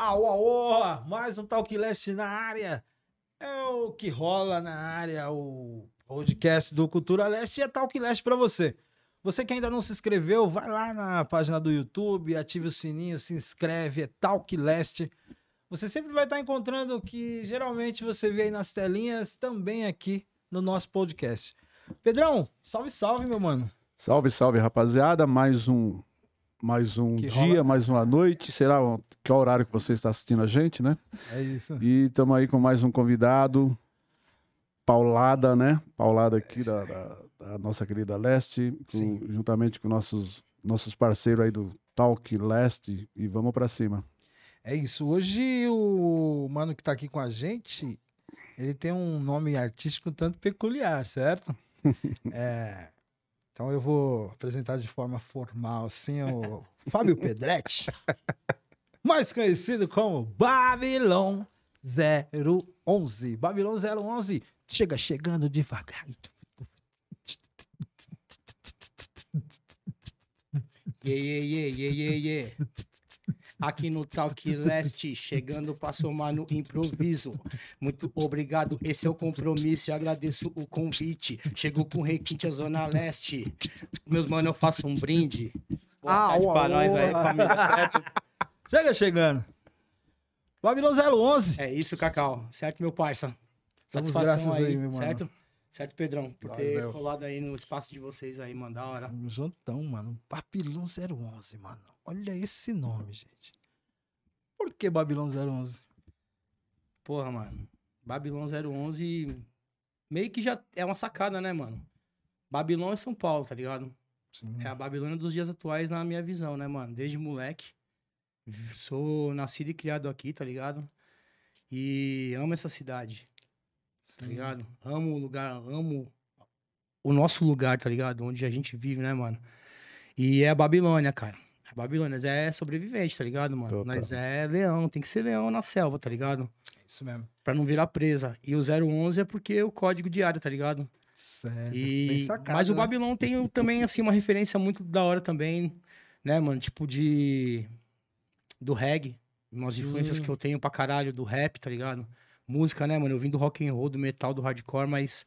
Au, au, mais um Talk Leste na área. É o que rola na área, o podcast do Cultura Leste e é Leste pra você. Você que ainda não se inscreveu, vai lá na página do YouTube, ative o sininho, se inscreve, é Talk Leste. Você sempre vai estar encontrando o que geralmente você vê aí nas telinhas, também aqui no nosso podcast. Pedrão, salve, salve, meu mano. Salve, salve, rapaziada. Mais um, mais um Que dia, rola- mais uma noite. Será o- que horário que você está assistindo a gente, né? É isso. E estamos aí com mais um convidado. Paulada, né? Paulada aqui da, da- da nossa querida Leste, com- juntamente com nossos, nossos parceiros aí do Talk Leste. E vamos pra cima. É isso. Hoje o mano que tá aqui com a gente, ele tem um nome artístico tanto peculiar, certo? É, Então eu vou apresentar de forma formal, assim, o Fábio Pedretti, mais conhecido como Babylon 011. Babylon 011 chega chegando devagar. Ye, ye, ye, ye, ye, ye. Aqui no Talk Leste, chegando pra somar no improviso. Muito obrigado, esse é o compromisso. Eu agradeço o convite. Chegou com requinte à Zona Leste. Meus mano, eu faço um brinde. Boa Ah, tarde uau, pra nós aí, família, certo? Chega chegando. Babylon 011. É isso, Cacau. Certo, meu parça? Damos Satisfação graças aí, meu mano. certo? Certo, Pedrão, por ter Valeu. colado aí no espaço de vocês aí, mano, da hora. Um Juntão, mano. Babylon 011, mano. Olha esse nome, gente. Por que Babylon 011? Porra, mano. Babilão 011 meio que já é uma sacada, né, mano? Babilão é São Paulo, tá ligado? Sim. É a Babilônia dos dias atuais na minha visão, né, mano? Desde moleque. Sou nascido e criado aqui, tá ligado? E amo essa cidade, tá ligado? Amo o lugar, amo o nosso lugar, tá ligado? Onde a gente vive, né, mano? E é a Babilônia, cara. A Babilônia nós é sobrevivente, tá ligado, mano? Total. Nós é leão, tem que ser leão na selva, tá ligado? É isso mesmo. Pra não virar presa. E o 011 é porque é o código diário, tá ligado? Certo. E... sacado, Mas o né? Babilão tem também, assim, uma referência muito da hora também, né, mano? Tipo de... Do reggae. Umas influências que eu tenho pra caralho do rap, tá ligado? Música, né, mano? Eu vim do rock and roll, do metal, do hardcore, mas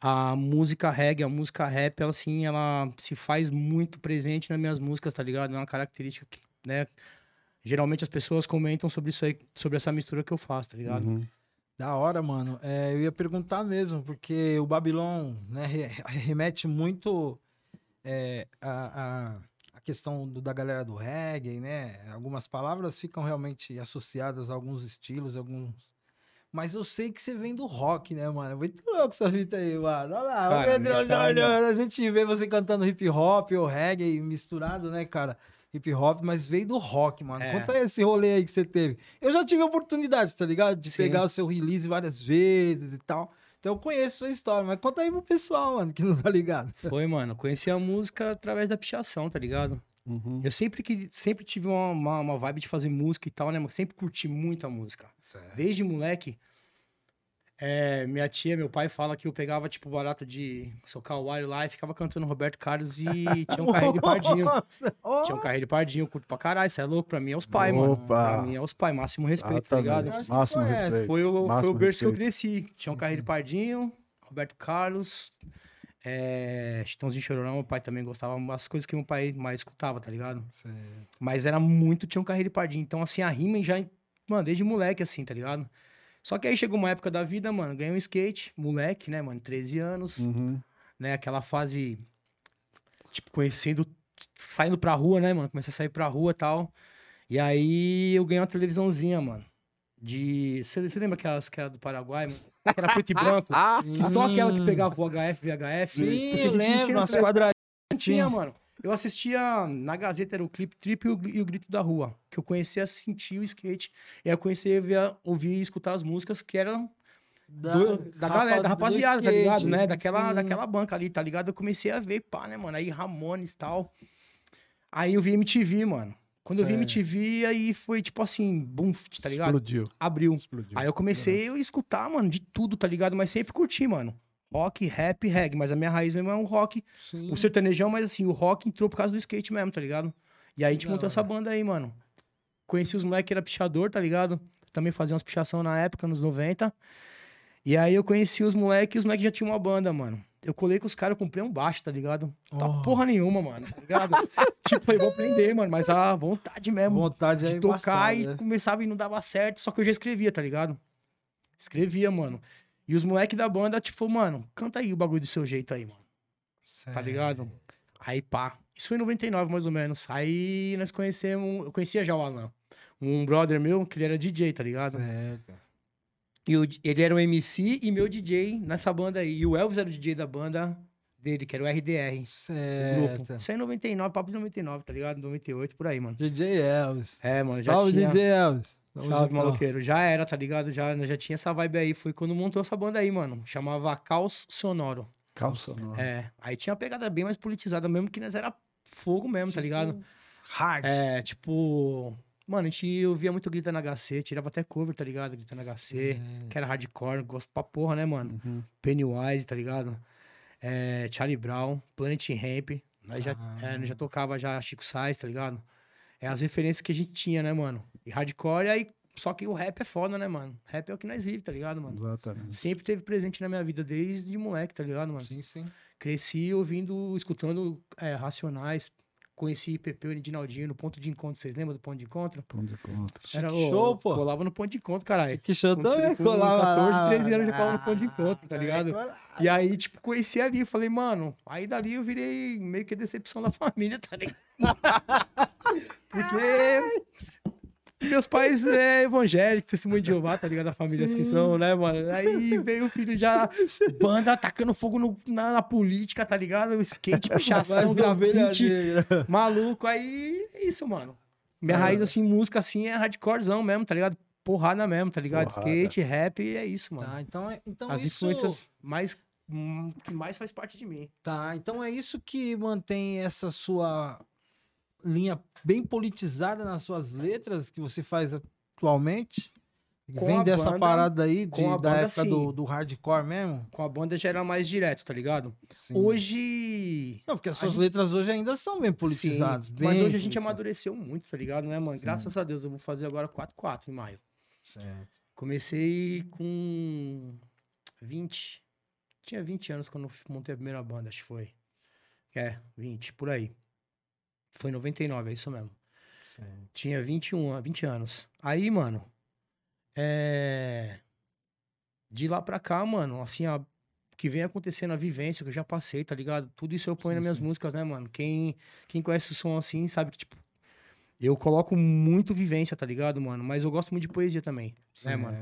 a música reggae, a música rap, ela, assim, ela se faz muito presente nas minhas músicas, tá ligado? É uma característica que, né? Geralmente as pessoas comentam sobre isso aí, sobre essa mistura que eu faço, tá ligado? Uhum. Da hora, mano. É, eu ia perguntar mesmo, porque o Babylon né, re- remete muito é, a, a, a questão do- da galera do reggae, né? Algumas palavras ficam realmente associadas a alguns estilos, alguns. Mas eu sei que você vem do rock, né, mano? Muito louco essa fita aí, mano. Olha lá, o Cara, Pedro detalhe. olhando. A gente vê você cantando hip hop ou reggae misturado, né, cara? Hip hop, mas veio do rock, mano. É. Conta esse rolê aí que você teve. Eu já tive a oportunidade, tá ligado? De Sim. pegar o seu release várias vezes e tal. Então eu conheço sua história, mas conta aí pro pessoal, mano, que não tá ligado. Foi, mano. Conheci a música através da pichação, tá ligado? Uhum. Eu sempre, que, sempre tive uma, uma, uma vibe de fazer música e tal, né? mano? Sempre curti muito a música. Desde moleque, é, minha tia, meu pai fala que eu pegava, tipo, barato de socar o alho lá e ficava cantando Roberto Carlos e tinha um carreiro de pardinho. Tinha um carreiro de pardinho, eu curto pra caralho. Isso é louco, pra mim é os pais, mano. Pra mim é os pais, máximo respeito, tá ligado? Máximo conhece. respeito. Foi o, foi o berço que eu respeito. cresci. Tinha um sim. de pardinho, Roberto Carlos, é, Chitãozinho Chororão, meu pai também gostava, as coisas que meu pai mais escutava, tá ligado? Mas era muito Tião Carreiro e Pardinho. Então, assim, a rima já, mano, desde moleque, assim, tá ligado? Só que aí chegou uma época da vida, mano, ganhei um skate, moleque, né, mano, 13 anos, Uhum. né, aquela fase, tipo, conhecendo, saindo pra rua, né, mano, comecei a sair pra rua e tal. E aí eu ganhei uma televisãozinha, mano, de... Você lembra aquelas que era do Paraguai, mano? Que era preto e branco? Que Só aquela que pegava o HF, VHF. Sim, eu lembro, tinha umas quadradinhas. tinha, mano. Eu assistia na Gazeta, era o Clip Trip e o, e o Grito da Rua. Que eu conhecia a sentir o skate. E aí eu conhecia a ver- ouvir e escutar as músicas que eram Da, do- da galera, da rapaziada, tá ligado? Né? Daquela, Sim. daquela banca ali, tá ligado? Eu comecei a ver, pá, né, mano? Aí Ramones e tal. Aí eu vi MTV, mano. Quando eu vi. MTV, aí foi tipo assim, boom, tá ligado? Explodiu. Abriu. Explodiu. Aí eu comecei a escutar, mano, de tudo, tá ligado? Mas sempre curti, mano. Rock, rap, reggae. Mas a minha raiz mesmo é um rock Sim. o sertanejão, mas assim, o rock entrou por causa do skate mesmo, tá ligado? E aí a gente montou essa banda aí, mano. conheci os moleques que era pichador, tá ligado? Também fazia umas pichação na época, nos 90. E aí eu conheci os moleques e os moleques já tinham uma banda, mano. Eu colei com os caras, eu comprei um baixo, tá ligado? Tá Oh. porra nenhuma, mano, tá ligado? tipo, falei, vou aprender, mano, mas a vontade mesmo Vontade de é tocar embaçada, e né? começava e não dava certo, só que eu já escrevia, tá ligado? Escrevia, mano. E os moleques da banda, tipo, mano, canta aí o bagulho do seu jeito aí, mano. Tá ligado? Aí pá. Isso foi em 99, mais ou menos. Aí nós conhecemos. Eu conhecia já o Alan. Um brother meu, que ele era DJ, tá ligado? Certo. E o- ele era o MC e meu DJ nessa banda aí. E o Elvis era o DJ da banda dele, que era o RDR. O grupo. Certo. Isso aí em 99, papo de 99, tá ligado? 98, por aí, mano. DJ Elvis. É, mano, já Salve, tinha... DJ Elvis. Tamo Salve, maloqueiro. Já era, tá ligado? Já, já tinha essa vibe aí. Foi quando montou essa banda aí, mano. Chamava Caos Sonoro. Calça. não. É. Aí tinha uma pegada bem mais politizada, mesmo que nós era fogo mesmo, tá ligado? Tipo, Hard. É, tipo. Mano, a gente ouvia muito Grita na HC, tirava até cover, tá ligado? Grita na HC, que era hardcore, gosto pra porra, né, mano? Uhum. Pennywise, tá ligado? É, Charlie Brown, Planet Ramp. Nós já, Ah. é, já tocava já Chico Sainz, tá ligado? É as referências que a gente tinha, né, mano? E hardcore, aí. Só que o rap é foda, né, mano? Rap é o que nós vivemos, tá ligado, mano? Exatamente. Sempre teve presente na minha vida, desde moleque, tá ligado, mano? Sim, sim. Cresci ouvindo, escutando é, Racionais. Conheci Pepeu e Dinaldinho no ponto de encontro. Vocês lembram do ponto de encontro? Pão de contra. Era show, o, pô. Colava no ponto de encontro, caralho. Que show Com também com colava 14, lá. 13 anos já colava no ponto de encontro, tá Ah, ligado? E aí, tipo, conheci ali. Falei, mano, aí dali eu virei meio que decepção da família, tá ligado? Porque meus pais é evangélicos, testemunho de Jeová, tá ligado? A família assim são, né, mano? Aí veio o filho já, banda atacando fogo no- na, na política, tá ligado? Skate, pichação, grafite, negra. maluco. Aí é isso, mano. Minha É. raiz, assim, música assim é hardcorezão mesmo, tá ligado? Porrada mesmo, tá ligado? Porrada. Skate, rap, é isso, mano. Tá, então, é- então As isso... influências mais hum, que mais faz parte de mim. Tá, então é isso que mantém essa sua linha bem politizada nas suas letras que você faz atualmente? Com Vem dessa banda- parada aí de, da banda, época do, sim. do hardcore mesmo? Com a banda já era mais direto, tá ligado? Sim. Hoje. Não, porque as a suas gente- letras hoje ainda são bem politizadas. Sim, bem mas hoje a gente amadureceu muito, tá ligado, né, mano? Sim. Graças a Deus, eu vou fazer agora 4-4 em maio. Certo. Comecei com 20. Tinha 20 anos quando eu montei a primeira banda, acho que foi. É, 20, por aí. Foi em 99, é isso mesmo. certo. Tinha 21, an- 20 anos. Aí, mano, é... De lá pra cá, mano, assim, a... que vem acontecendo a vivência que eu já passei, tá ligado? Tudo isso eu ponho Sim, nas minhas sim. músicas, né, mano? Quem, quem conhece o som assim sabe que, tipo, eu coloco muito vivência, tá ligado, mano? Mas eu gosto muito de poesia também, né, mano?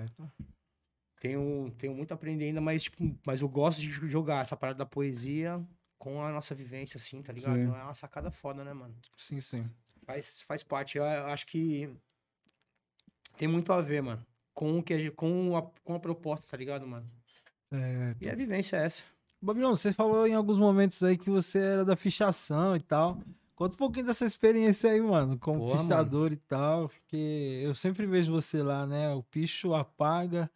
Tenho, tenho muito a aprender ainda, mas, tipo, mas eu gosto de jogar essa parada da poesia com a nossa vivência, assim, tá ligado? Sim. É uma sacada foda, né, mano? Sim, sim. Faz, faz parte. Eu, eu acho que tem muito a ver, mano. Com, o que com, a, com a proposta, tá ligado, mano? É, E a vivência é essa. Babilão, você falou em alguns momentos aí que você era da fichação e tal. Conta um pouquinho dessa experiência aí, mano, como Boa, mano. fichador e tal, porque eu sempre vejo você lá, né? O picho apaga,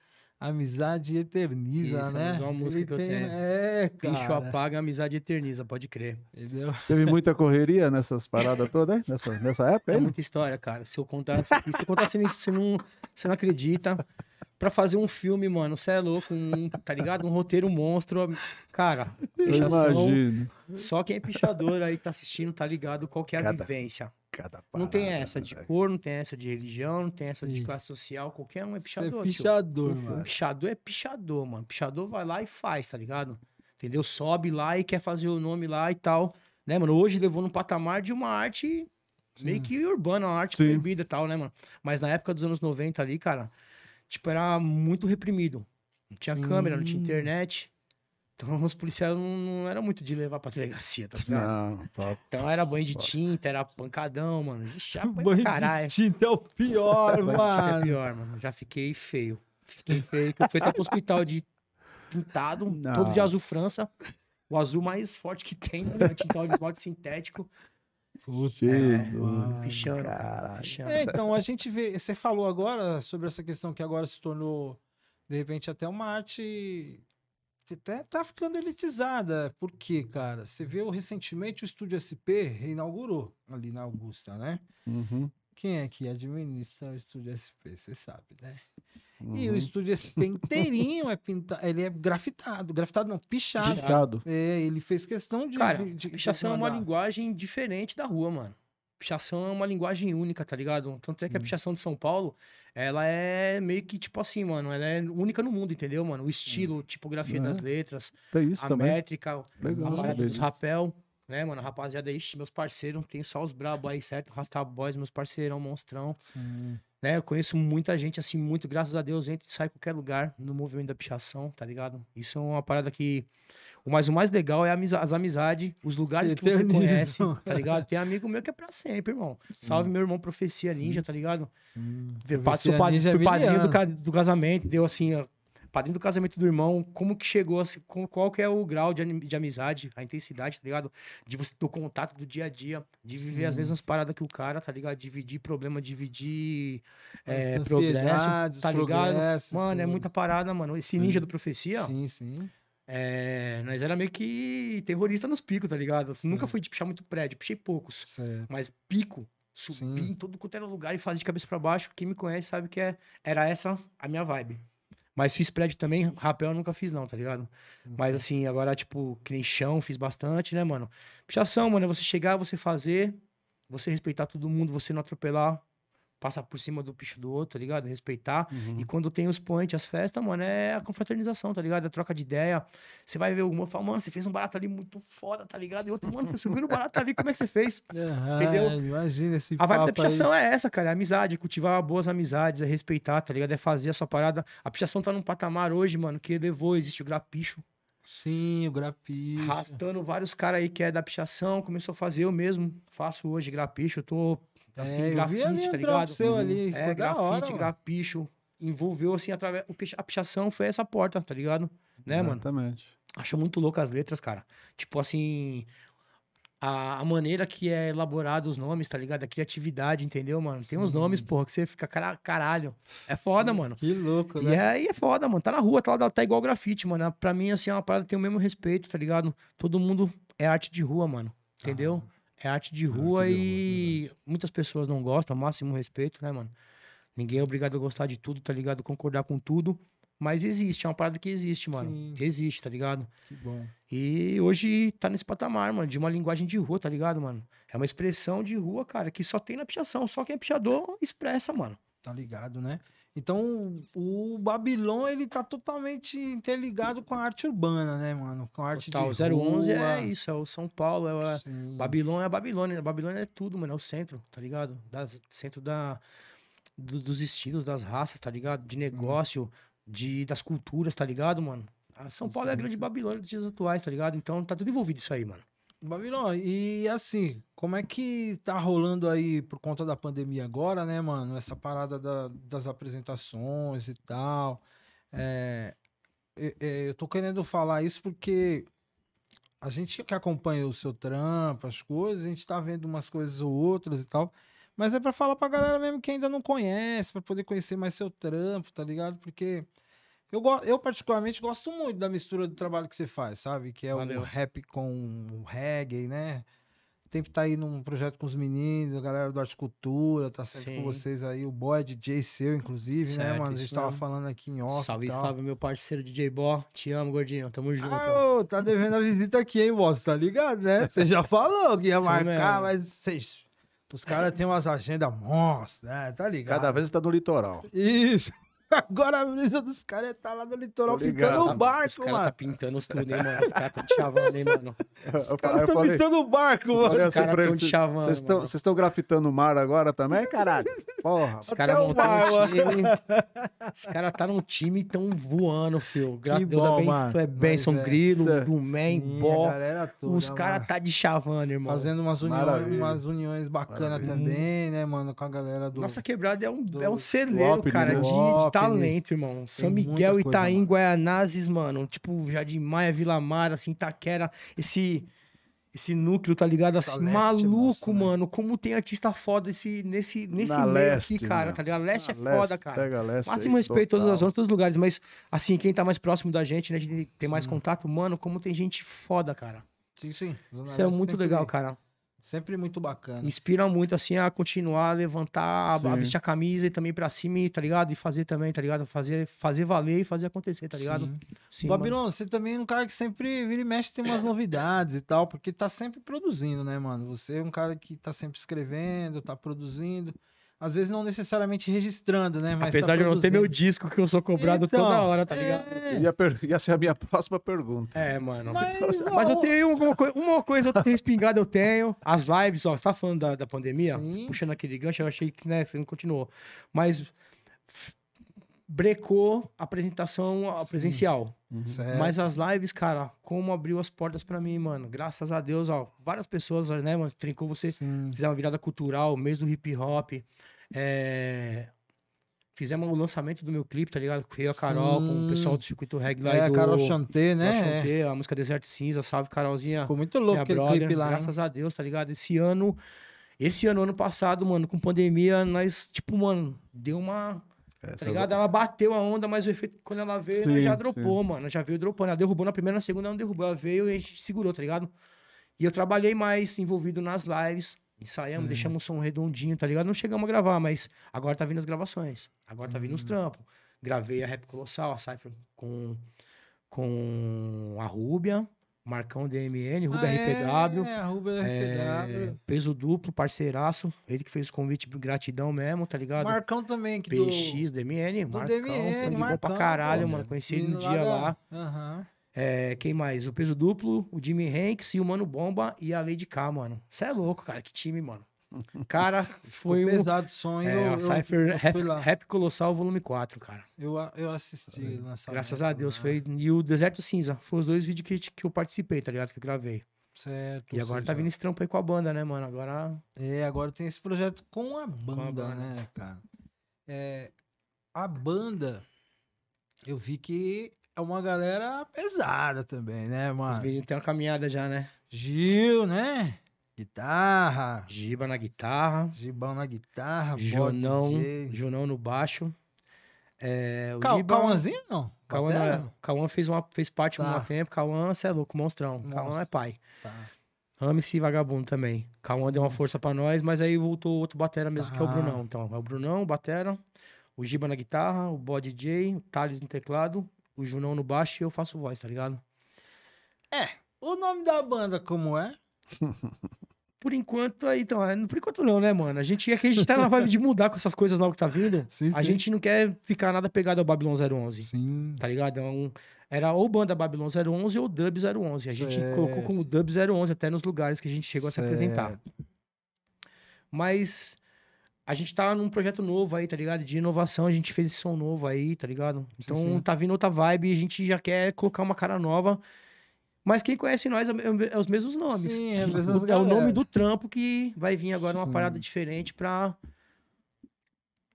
amizade eterniza, Isso, é né? uma música Ele que eu tem- tenho. É, cara. Bicho apaga, amizade eterniza, pode crer. Entendeu? Teve muita correria nessas paradas todas, hein? Nessa, nessa época É muita história, cara. Se eu contar se eu contar, você não, você não, você não acredita. Pra fazer um filme, mano, você é louco, um, tá ligado? Um roteiro monstro. Cara, Eu imagino. só quem é pichador aí que tá assistindo tá ligado qual que é a Cada vivência. Cada Não tem parada, essa de cor, não tem essa de religião, não tem essa de Sim. classe social. Qualquer um é Você é pichador. tio. mano. Pichador é pichador, mano. Pichador vai lá e faz, tá ligado? Entendeu? Sobe lá e quer fazer o nome lá e tal. Né, mano? Hoje levou num patamar de uma arte meio Sim. que urbana, uma arte Sim. proibida e tal, né, mano? Mas na época dos anos 90 ali, cara, tipo, era muito reprimido. Não tinha câmera, não tinha Sim. internet. Então os policiais não, não eram muito de levar pra delegacia, tá ligado? Não, papo. Então era banho de tinta, era pancadão, mano. Ixi, pra Banho caralho. de tinta é o pior, Banho de tinta é mano. pior, mano. Já fiquei feio. Fiquei feio, que eu fui até pro hospital de pintado, todo de azul França. O azul mais forte que tem, né? Tintal de esmalte sintético. Mano. Fichando, cara. caralho. Fichando. É, então, a gente vê. Você falou agora sobre essa questão que agora se tornou, de repente, até uma arte. Até tá ficando elitizada. Por quê, cara? Você viu recentemente o Estúdio SP reinaugurou ali na Augusta, né? Uhum. quem é que administra o Estúdio SP? Você sabe, né? E o Uhum. Estúdio SP inteirinho é pintado, ele é grafitado, grafitado não, pichado. Pichado. É, ele fez questão de... Cara, de, de- pichação é uma linguagem diferente da rua, mano. Pichação é uma linguagem única, tá ligado? Tanto é que a Sim. pichação de São Paulo, ela é meio que tipo assim, mano. Ela é única no mundo, entendeu, mano? O estilo, tipografia É. das letras, Tem isso a também. métrica, Legal. a parada saber dos rapel, né, mano? Rapaziada, ixi, meus parceiros, tem só os brabo aí, certo? Rasta Boys, meus parceirão, monstrão. Sim. né? Eu conheço muita gente, assim, muito, graças a Deus, entra e sai qualquer lugar no movimento da pichação, tá ligado? Isso é uma parada que. O mais, o mais legal é as amizades, os lugares Que que, você conhece, tá ligado? Tem amigo meu que é pra sempre, irmão. Salve meu irmão Profecia Sim, Ninja, sim. tá ligado? Sim. Profecia Ninja é fui padrinho do, do casamento, deu assim, ó, padrinho do casamento do irmão, como que chegou, assim, qual que é o grau de, de amizade, a intensidade, tá ligado? De você, do contato do dia a dia, de viver as Sim. mesmas paradas que o cara, tá ligado? Dividir problema, dividir As é, progresso, tá ligado? Mano, é tudo. muita parada, mano. Esse Sim. ninja do profecia, ó, Sim, sim. É, nós era meio que terrorista nos picos, tá ligado? Nunca fui de pichar muito prédio, pichei poucos. Certo. Mas pico, subi Sim. em todo quanto era lugar e fazia de cabeça pra baixo. Quem me conhece sabe que é, era essa a minha vibe. Mas fiz prédio também, rapel eu nunca fiz não, tá ligado? Sim, Mas assim, agora, tipo, que nem chão, fiz bastante, né, mano? Pichação, mano, é você chegar, você fazer, você respeitar todo mundo, você não atropelar, passar por cima do picho do outro, tá ligado? Respeitar. Uhum. E quando tem os point, as festas, mano, é a confraternização, tá ligado? É a troca de ideia. Você vai ver uma e fala, mano, você fez um barato ali muito foda, tá ligado? E outro, mano, você subiu no barato ali, como é que você fez? Entendeu? Entendeu? Imagina esse A vibe da papo aí. pichação é essa, cara. É amizade, cultivar boas amizades, é respeitar, tá ligado? É fazer a sua parada. A pichação tá num patamar hoje, mano, que levou, existe o grapicho. Sim, o grafite. Arrastando vários caras aí que é da pichação, começou a fazer eu mesmo. Faço hoje grapicho, eu tô assim, é, eu grafite, ali tá ligado? seu ali. É, ficou da grafite, grapicho. Envolveu, assim, através. A pichação foi essa porta, tá ligado? Né, mano? Exatamente. Acho muito louco as letras, cara. Tipo assim. A, a maneira que é elaborado os nomes, tá ligado? A criatividade, entendeu, mano? Tem uns Sim. nomes, porra, que você fica cara- caralho. É foda, mano. Que louco, E né? é, e é foda, mano. Tá na rua, tá, lá, tá igual grafite, mano. Pra mim, assim, é uma parada que tem o mesmo respeito, tá ligado? Todo mundo é arte de rua, mano. Entendeu? É arte de rua arte de e muitas pessoas não gostam, máximo respeito, né, mano? Ninguém é obrigado a gostar de tudo, tá ligado? Concordar com tudo. Mas existe, é uma parada que existe, mano. Sim. Existe, tá ligado? Que bom. E hoje tá nesse patamar, mano, de uma linguagem de rua, tá ligado, mano? É uma expressão de rua, cara, que só tem na pichação. Só quem é pichador expressa, mano. Tá ligado, né? Então, o Babilon, ele tá totalmente interligado com a arte urbana, né, mano? Com a arte o de 011 rua. é isso, é o São Paulo, é o Sim. Babilônia é a Babilônia. A Babilônia é tudo, mano, é o centro, tá ligado? Das, centro da, do- dos estilos, das raças, tá ligado? De negócio, de, das culturas, tá ligado, mano? A São Paulo é a grande. Babilônia dos dias atuais, tá ligado? Então tá tudo envolvido isso aí, mano. Babilon, e assim, como é que tá rolando aí por conta da pandemia agora, né, mano? Essa parada da- das apresentações e tal. É, é, eu tô querendo falar isso porque a gente que acompanha o seu trampo, as coisas, a gente tá vendo umas coisas ou outras e tal. Mas é pra falar pra galera mesmo que ainda não conhece, pra poder conhecer mais seu trampo, tá ligado? Porque eu, eu particularmente gosto muito da mistura do trabalho que você faz, sabe? Que é Valeu. o rap com o reggae, né? Sempre tá aí num projeto com os meninos, a galera do Arte Cultura, tá sempre com Sim. vocês aí. O boy é DJ seu, inclusive, né, Certo, mano? A gente tava mesmo. falando aqui em off. salve, e tal. salve, meu parceiro DJ Bó. Te amo, gordinho. Tamo junto. Ah, ô, tá devendo a visita aqui, hein, boss? Tá ligado, né? Você já falou que ia marcar, mas vocês. Os caras têm umas agendas monstras, né? Tá ligado? Cada vez está no litoral. Isso. Agora a brisa dos caras é tá lá no litoral pintando o Os barco, caras mano. tá pintando tudo, hein, mano. Os caras tão te chavando, hein, mano. Os caras estão falei, pintando o barco, mano. falei Os assim caras tão te chavando, vocês estão- mano. vocês estão grafitando o mar agora também, caralho? Porra. Os caras montaram um time. Os caras tá num time e tão voando, fio. Graças a Deus bom, é bem, é Benção Mas é, Grilo, é- do Man, Sim, a Bó. Os caras tá de chavando, irmão. Fazendo umas uniões, Maravilha. umas uniões bacanas também, né, mano? Com a galera do. Nossa quebrada é um, é um celeiro, cara, né? de, de. Talento, irmão. São Miguel, coisa, Itaim, mano. Guaianazes, mano. Tipo, Jardim Maia, Vila Mara, assim, Itaquera. Esse, esse núcleo, tá ligado? Assim, leste, maluco, monstro, né? mano. Como tem artista foda esse, nesse, nesse Na meio leste, aqui, cara, tá ligado? Leste é Na foda, leste, cara. Pega leste Máximo aí, respeito a todas as total. zonas, todos os lugares, mas assim, quem tá mais próximo da gente, né? A gente tem mais Sim. contato, mano, como tem gente foda, cara. Sim, sim. Zona Isso é muito legal, cara. Sempre muito bacana. Inspira muito, assim, a continuar, a levantar, a, Sim. a vestir a camisa e também pra cima, tá ligado? E fazer também, tá ligado? Fazer, fazer valer e fazer acontecer, tá ligado? Sim. Sim. Babilon, você também é um cara que sempre vira e mexe, tem umas novidades e tal, porque tá sempre produzindo, né, mano? Você é um cara que tá sempre escrevendo, tá produzindo. Às vezes não necessariamente registrando, né? Mas Apesar tá de eu não ter meu disco, que eu sou cobrado Então, toda hora, tá ligado? é. Ia, per- ia ser a minha próxima pergunta. É, mano. Mas, Mas eu tenho alguma coisa, uma coisa eu tenho espingada, eu tenho. As lives, ó, você tá falando da, da pandemia? Sim. Puxando aquele gancho, eu achei que, né, você não continuou. Mas brecou a apresentação Sim. presencial. certo. Mas as lives, cara, como abriu as portas pra mim, mano. Graças a Deus, ó, várias pessoas, né, mano, trincou você, Sim. fizeram uma virada cultural, mês do hip hop. É... Fizemos o lançamento do meu clipe, tá ligado? Com eu e a Carol, com o Sim. pessoal do Circuito Reggae lá É, do... Carol Chanté, Carol né? É. Chanté, a música Deserto Cinza, salve Carolzinha. Ficou muito louco aquele brother, clipe lá, hein? graças a Deus, tá ligado? Esse ano, esse ano, ano passado, mano, com pandemia, nós, tipo, mano, deu uma, tá ligado? Ela bateu a onda, mas o efeito, quando ela veio, ela Sim, já dropou, mano, já veio dropando. Ela derrubou na primeira, na segunda ela não derrubou, ela veio e a gente segurou, tá ligado? E eu trabalhei mais envolvido nas lives, ensaiamos, Sim. deixamos o som redondinho, tá ligado? Não chegamos a gravar, mas agora tá vindo as gravações, agora tá vindo os trampos. Gravei a Rap Colossal, a Cypher com, com a Rúbia, Marcão DMN, Rúbia Ah, RPW. É, a Rubia É, RPW. peso duplo, parceiraço. Ele que fez o convite, gratidão mesmo, tá ligado? Marcão também, que do... PX, DMN, do Marcão, DMN, bom Marcão, pra caralho, pô, mano. Conheci ele no dia da- lá. Aham. É, quem mais? O peso duplo, o Jimmy Hanks e o Mano Bomba e a Lady K, mano. Você é louco, cara. Que time, mano. Cara, foi Ficou um. pesado o som. É, eu, a eu- Cypher Rap. Rap Colossal Volume 4, cara. Eu, eu assisti o lançamento Graças a Deus. lá. Foi, e o Deserto Cinza. Foi os dois vídeos que, que eu participei, tá ligado? Que eu gravei. Certo. E agora tá seja, vindo esse trampo aí com a banda, né, mano? Agora. É, agora tem esse projeto com a banda, banda. né, cara? É, a banda, eu vi que é uma galera pesada também, né, Os mano? meninos têm uma caminhada já, né? Gil, né? Guitarra, Giba na guitarra. Gibão na guitarra, DJ. Jonão no baixo. É, o Giba- Cauãzinho, não? Cauã, é- Cauã fez, uma, fez parte Tá. um tempo. Cauã, você é louco, monstrão. Cauã Monstro. é pai. Tá. Ame-se vagabundo também. Cauã deu uma força pra nós, mas aí voltou outro batera mesmo, que é o Tá. Brunão. Então, é o Brunão, o batera, o Giba na guitarra, o Bod DJ, o Thales no teclado, o Junão no baixo e eu faço voz, tá ligado? O nome da banda como é? Por enquanto, aí, então, é, por enquanto não, né, mano? A gente, é que a gente tá na vibe de mudar com essas coisas novas que tá vindo. Sim, A gente não quer ficar nada pegado ao Babylon 011. Sim. tá ligado? É um, era ou banda Babylon 011 ou Dub 011. A gente Certo. colocou como Dub 011 até nos lugares que a gente chegou a se apresentar. Certo. Mas a gente tá num projeto novo aí, tá ligado? De inovação, a gente fez esse som novo aí, tá ligado? Então sim. tá vindo outra vibe e a gente já quer colocar uma cara nova. Mas quem conhece nós é, é os mesmos nomes. Sim, é mesmas é o nome do trampo que vai vir agora uma Sim. parada diferente pra.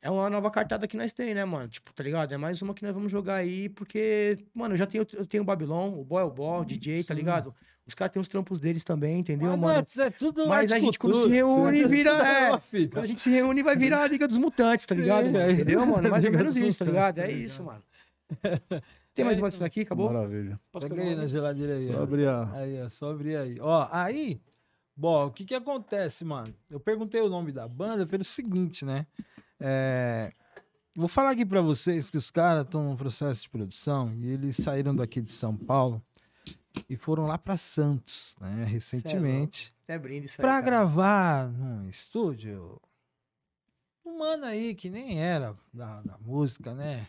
É uma nova cartada que nós tem, né, mano? Tipo, tá ligado? É mais uma que nós vamos jogar aí, porque, mano, eu já tenho, eu tenho o Babylon, o Boy é o Boy, o DJ, tá Sim. ligado? Os caras têm os trampos deles também, entendeu, Mas, mano? é, é tudo Mas a gente, quando se reúne, vira- é é. fita. Quando a gente se reúne, vai virar a Liga dos Mutantes, tá Sim, ligado? mano? é. Entendeu, mano? Mais ou menos isso, tá ligado? tá É ligado? isso, mano. Tem mais uma disso daqui? Acabou? Maravilha. Posso Pega pegar aí na geladeira aí. Só ó. abrir. Aí, ó, só abrir aí. Ó, aí, bom, o que que acontece, mano? Eu perguntei o nome da banda pelo seguinte, né? É, Vou falar aqui pra vocês que os caras estão no processo de produção e eles saíram daqui de São Paulo e foram lá pra Santos, né, recentemente, isso aí, pra cara. gravar num estúdio. Um mano aí que nem era da, da música, né?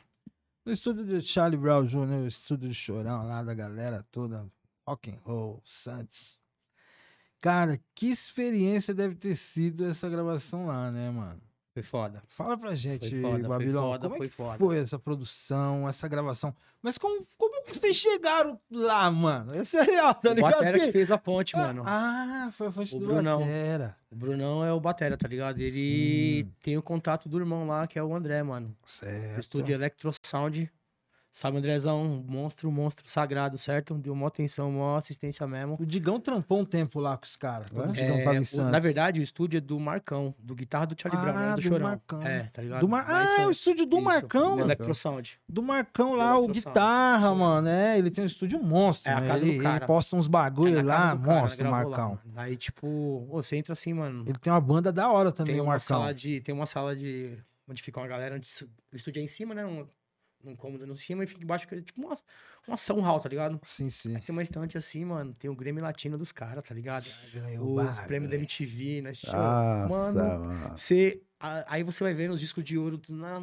No estúdio do Charlie Brown Jr., o estúdio de chorão lá da galera toda, rock and roll, Santos. Cara, que experiência deve ter sido essa gravação lá, né, mano? Foi foda. Fala pra gente, Foi foda, foi Babilão, foda, como é foi foda. foi essa produção, essa gravação? Mas como, como vocês chegaram lá, mano? Esse é real, tá o ligado? Batera que fez a ponte, mano. Ah, foi a fonte O do Brunão. Batera. O Brunão é o Batera, tá ligado? Ele Sim. tem o contato do irmão lá, que é o André, mano. Certo. O estúdio Electro Sound. Sabe, o Andrezão, monstro, monstro sagrado, certo? Deu uma atenção, uma assistência mesmo. O Digão trampou um tempo lá com os caras. Quando o É? Digão É, tava em o- Santos. na verdade, o estúdio é do Marcão, do guitarra do Charlie Brown, Ah, né? do, do Chorão. Marcão. É, tá ligado? Do Mar- Lá Ah, é o estúdio do Isso, Marcão? do Electro Sound. Do Marcão lá, o Electrosound. guitarra, mano, é. Ele tem um estúdio monstro, É a né? casa ele, do cara. ele posta uns É bagulho casa lá, do cara, monstro, o lá, Marcão. mano. Aí, tipo, você entra assim, mano. Ele tem uma banda da hora também, tem o uma Marcão. sala de. Tem uma sala de. Onde fica uma galera. Onde, o estúdio é em cima, né? Um, um cômodo no cima e fica embaixo, tipo uma, uma ação hall, tá ligado? Sim, sim. Tem uma estante assim, mano. Tem o Grêmio Latino dos caras, tá ligado? Ganhou Os bagulho. prêmios da MTV, né? Ah, mano. Você, aí você vai vendo os discos de ouro na,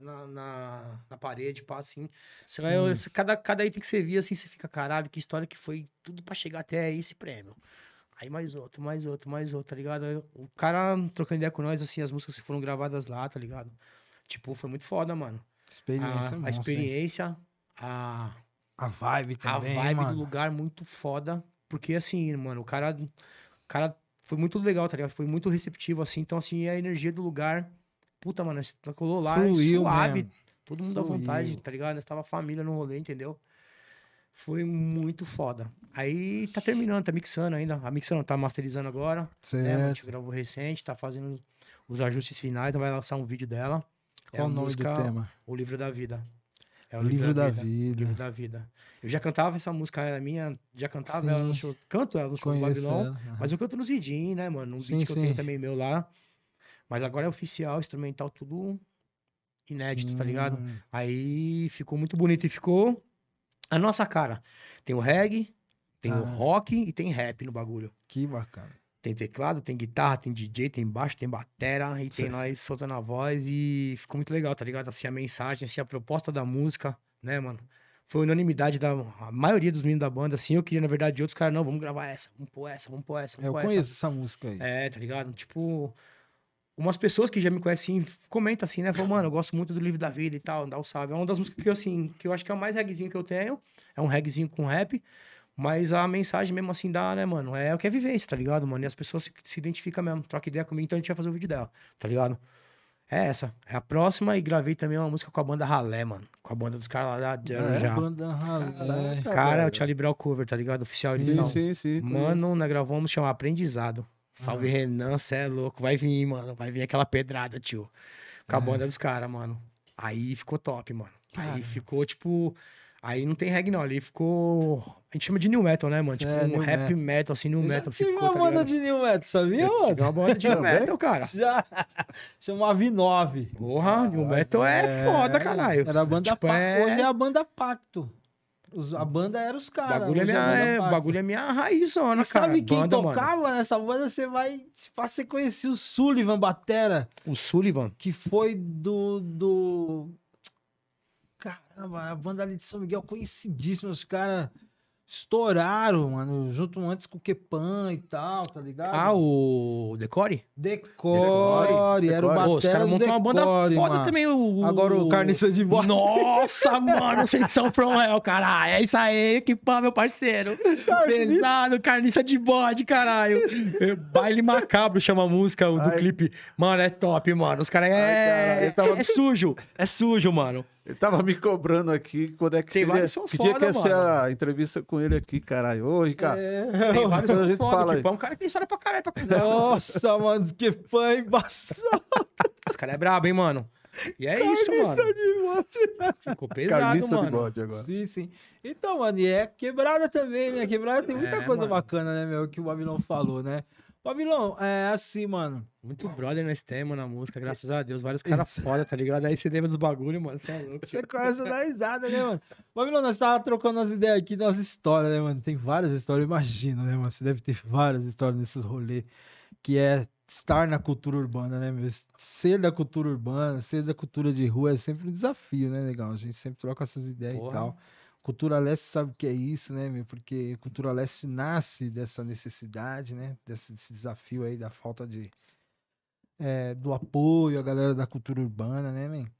na, na, na parede, pá, assim. Você vai, Sim. você- cada, cada item que você via, assim, você fica, caralho, que história que foi tudo pra chegar até esse prêmio. Aí mais outro, mais outro, mais outro, tá ligado? Aí o cara trocando ideia com nós, assim, as músicas que foram gravadas lá, tá ligado? Tipo, foi muito foda, mano. Experiência, a, a experiência, a, A vibe a também, vibe mano. do lugar muito foda. Porque, assim, mano, o cara, o cara foi muito legal, tá ligado? Foi muito receptivo, assim. Então, assim, a energia do lugar. Puta, mano, nós colou lá, Fluiu suave. mesmo. Todo mundo à Fluiu. vontade, tá ligado? Nós tava família no rolê, entendeu? Foi muito foda. Aí tá terminando, tá mixando ainda. A mixando tá masterizando agora. Né? A Certo. gente gravou recente, tá fazendo os ajustes finais, vai lançar um vídeo dela. É Qual a o nome música do tema? O Livro da Vida. É O livro da O vida. Livro da Vida. Eu já cantava essa música, era minha, já cantava ela no Sim. show. Canto ela no show do Conheço Babilão. ela. aham. Mas eu canto nos vidinhos, né, mano? Um Sim, vídeo que eu sim. tenho também meu lá. Mas agora é oficial, instrumental, tudo inédito, tá ligado? Sim. Aí ficou muito bonito e ficou a nossa cara. Tem o reggae, tem o Ah. rock e tem rap no bagulho. Que bacana. Tem teclado, tem guitarra, tem DJ, tem baixo, tem batera e tem Certo. nós soltando a voz e ficou muito legal, tá ligado? Assim, a mensagem, assim, a proposta da música, né, mano? Foi unanimidade da maioria dos meninos da banda, assim, eu queria, na verdade, de outros caras, não, vamos gravar essa, vamos pôr essa, vamos pôr essa, vamos Eu pôr conheço essa. essa música aí. É, tá ligado? Tipo, umas pessoas que já me conhecem comentam assim, né? Falam, mano, eu gosto muito do Livro da Vida e tal, dá o salve. É uma das músicas que eu, assim, que eu acho que é o mais reggaezinho que eu tenho. É um reggaezinho com rap. Mas a mensagem mesmo assim dá, né, mano? É o que é vivência, tá ligado, mano? E as pessoas se, se identificam mesmo, troca ideia comigo, então a gente vai fazer o vídeo dela, tá ligado? É essa. É a próxima e gravei também uma música com a banda Ralé, mano. Com a banda dos caras lá da de Arujá. Banda Ralé. Cara, é o. Charlie Brown cover, tá ligado? Oficial Sim, edição. Sim, sim, sim. Mano, nós gravamos chamar Aprendizado. Salve Ah. Renan, cê é louco. Vai vir, mano. Vai vir aquela pedrada, tio. Com a É. banda dos caras, mano. Aí ficou top, mano. Cara. Aí ficou, tipo. Aí não tem reggae, não. Ali ficou. A gente chama de new metal, né, mano? Tipo, É, um rap metal. metal, assim, new Eu já metal. tive ficou, uma tá banda de New Metal, sabia, mano? tive uma banda de new metal, cara. Já. Chamava I9. Porra, new metal é, foda, caralho. Era a banda Tipo, Pacto. é- Hoje é a banda Pacto. Os- a banda era os caras. bagulho, é hoje minha, é, bagulho é minha raizona, E cara. sabe quem Banda, mano. tocava nessa banda? Você vai. Você conhecia o Sullivan Batera, O Sullivan. que foi do. do... Caramba, a banda ali de São Miguel, conhecidíssima. Os caras estouraram, mano, junto antes com o Kepan e tal, tá ligado? Ah, o Decore? Decore, era o Decore. batera Pô, os caras montam uma banda Decore, foda mano. também. O, Agora o Carniça de Bode. Nossa, mano, vocês são from hell, caralho. É isso aí, pá, meu parceiro. Pesado, carniça de bode, caralho. É, Baile macabro chama a música do Ai. clipe. Mano, é top, mano. Os caras Ai, é... caralho, eu tava- é sujo. É sujo, mano. Ele tava me cobrando aqui quando é que Tem seria, vários sons que dia foda, que ia ser a entrevista com ele aqui, caralho. Ô, Ricardo. Tem vários a gente foda, fala que aí. um cara que tem história pra caralho pra contar. Nossa, mano, que fã embaçado. Os caras é brabo, hein, mano. E é isso, mano. Ficou pesado, de mano. bode agora. Sim, sim. Então, mano, e é quebrada também, né? Quebrada tem muita É, coisa mano. bacana, né, meu? Que o Babilão falou, né? Babilão, é assim, mano. Muito brother nós temos na música, graças a Deus. Vários caras foda, tá ligado? Aí você lembra dos bagulho, mano. Você é louco. Você começa a dar risada, né, mano? Babilão, nós tava trocando umas ideias aqui, nossa história, né, mano? Tem várias histórias, eu imagino, né, mano? Você deve ter várias histórias nesses rolês, que é estar na cultura urbana, né, meu? Ser da cultura urbana, ser da cultura de rua é sempre um desafio, né, legal? A gente sempre troca essas ideias Porra. e tal. Cultura Leste sabe o que é isso, né, meu? Porque Cultura Leste nasce dessa necessidade, né? Desse, desse desafio aí da falta de... é, do apoio à galera da cultura urbana, né, man?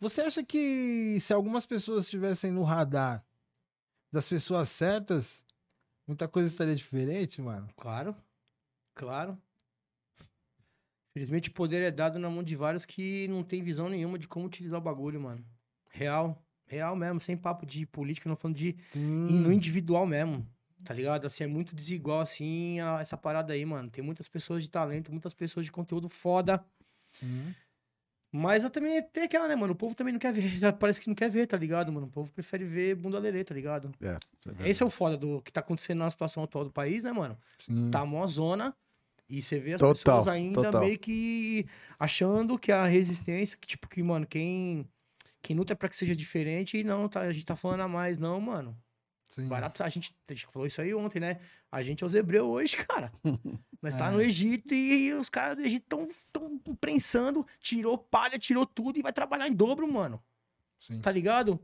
Você acha que se algumas pessoas estivessem no radar das pessoas certas, muita coisa estaria diferente, mano? Claro, claro. Infelizmente o poder é dado na mão de vários que não tem visão nenhuma de como utilizar o bagulho, mano. Real, Real mesmo, sem papo de política, não falando de Hum, no individual mesmo, tá ligado? Assim, é muito desigual, assim, a- essa parada aí, mano. Tem muitas pessoas de talento, muitas pessoas de conteúdo foda. Mas eu também tem aquela, né, mano? O povo também não quer ver. Parece que não quer ver, tá ligado, mano? O povo prefere ver bunda lelê, tá ligado? É, é Esse é o foda do que tá acontecendo na situação atual do país, né, mano? sim. Tá mó zona. E você vê as Total, pessoas ainda total. meio que achando que a resistência, que tipo, que, mano, quem, quem luta pra que seja diferente, e não, tá, a gente tá falando a mais, não, mano. sim. Barato, a gente, a gente falou isso aí ontem, né? A gente é os hebreus hoje, cara. Nós tá no É. Egito e os caras do Egito tão, tão prensando, tirou palha, tirou tudo e vai trabalhar em dobro, mano. Sim. Tá ligado?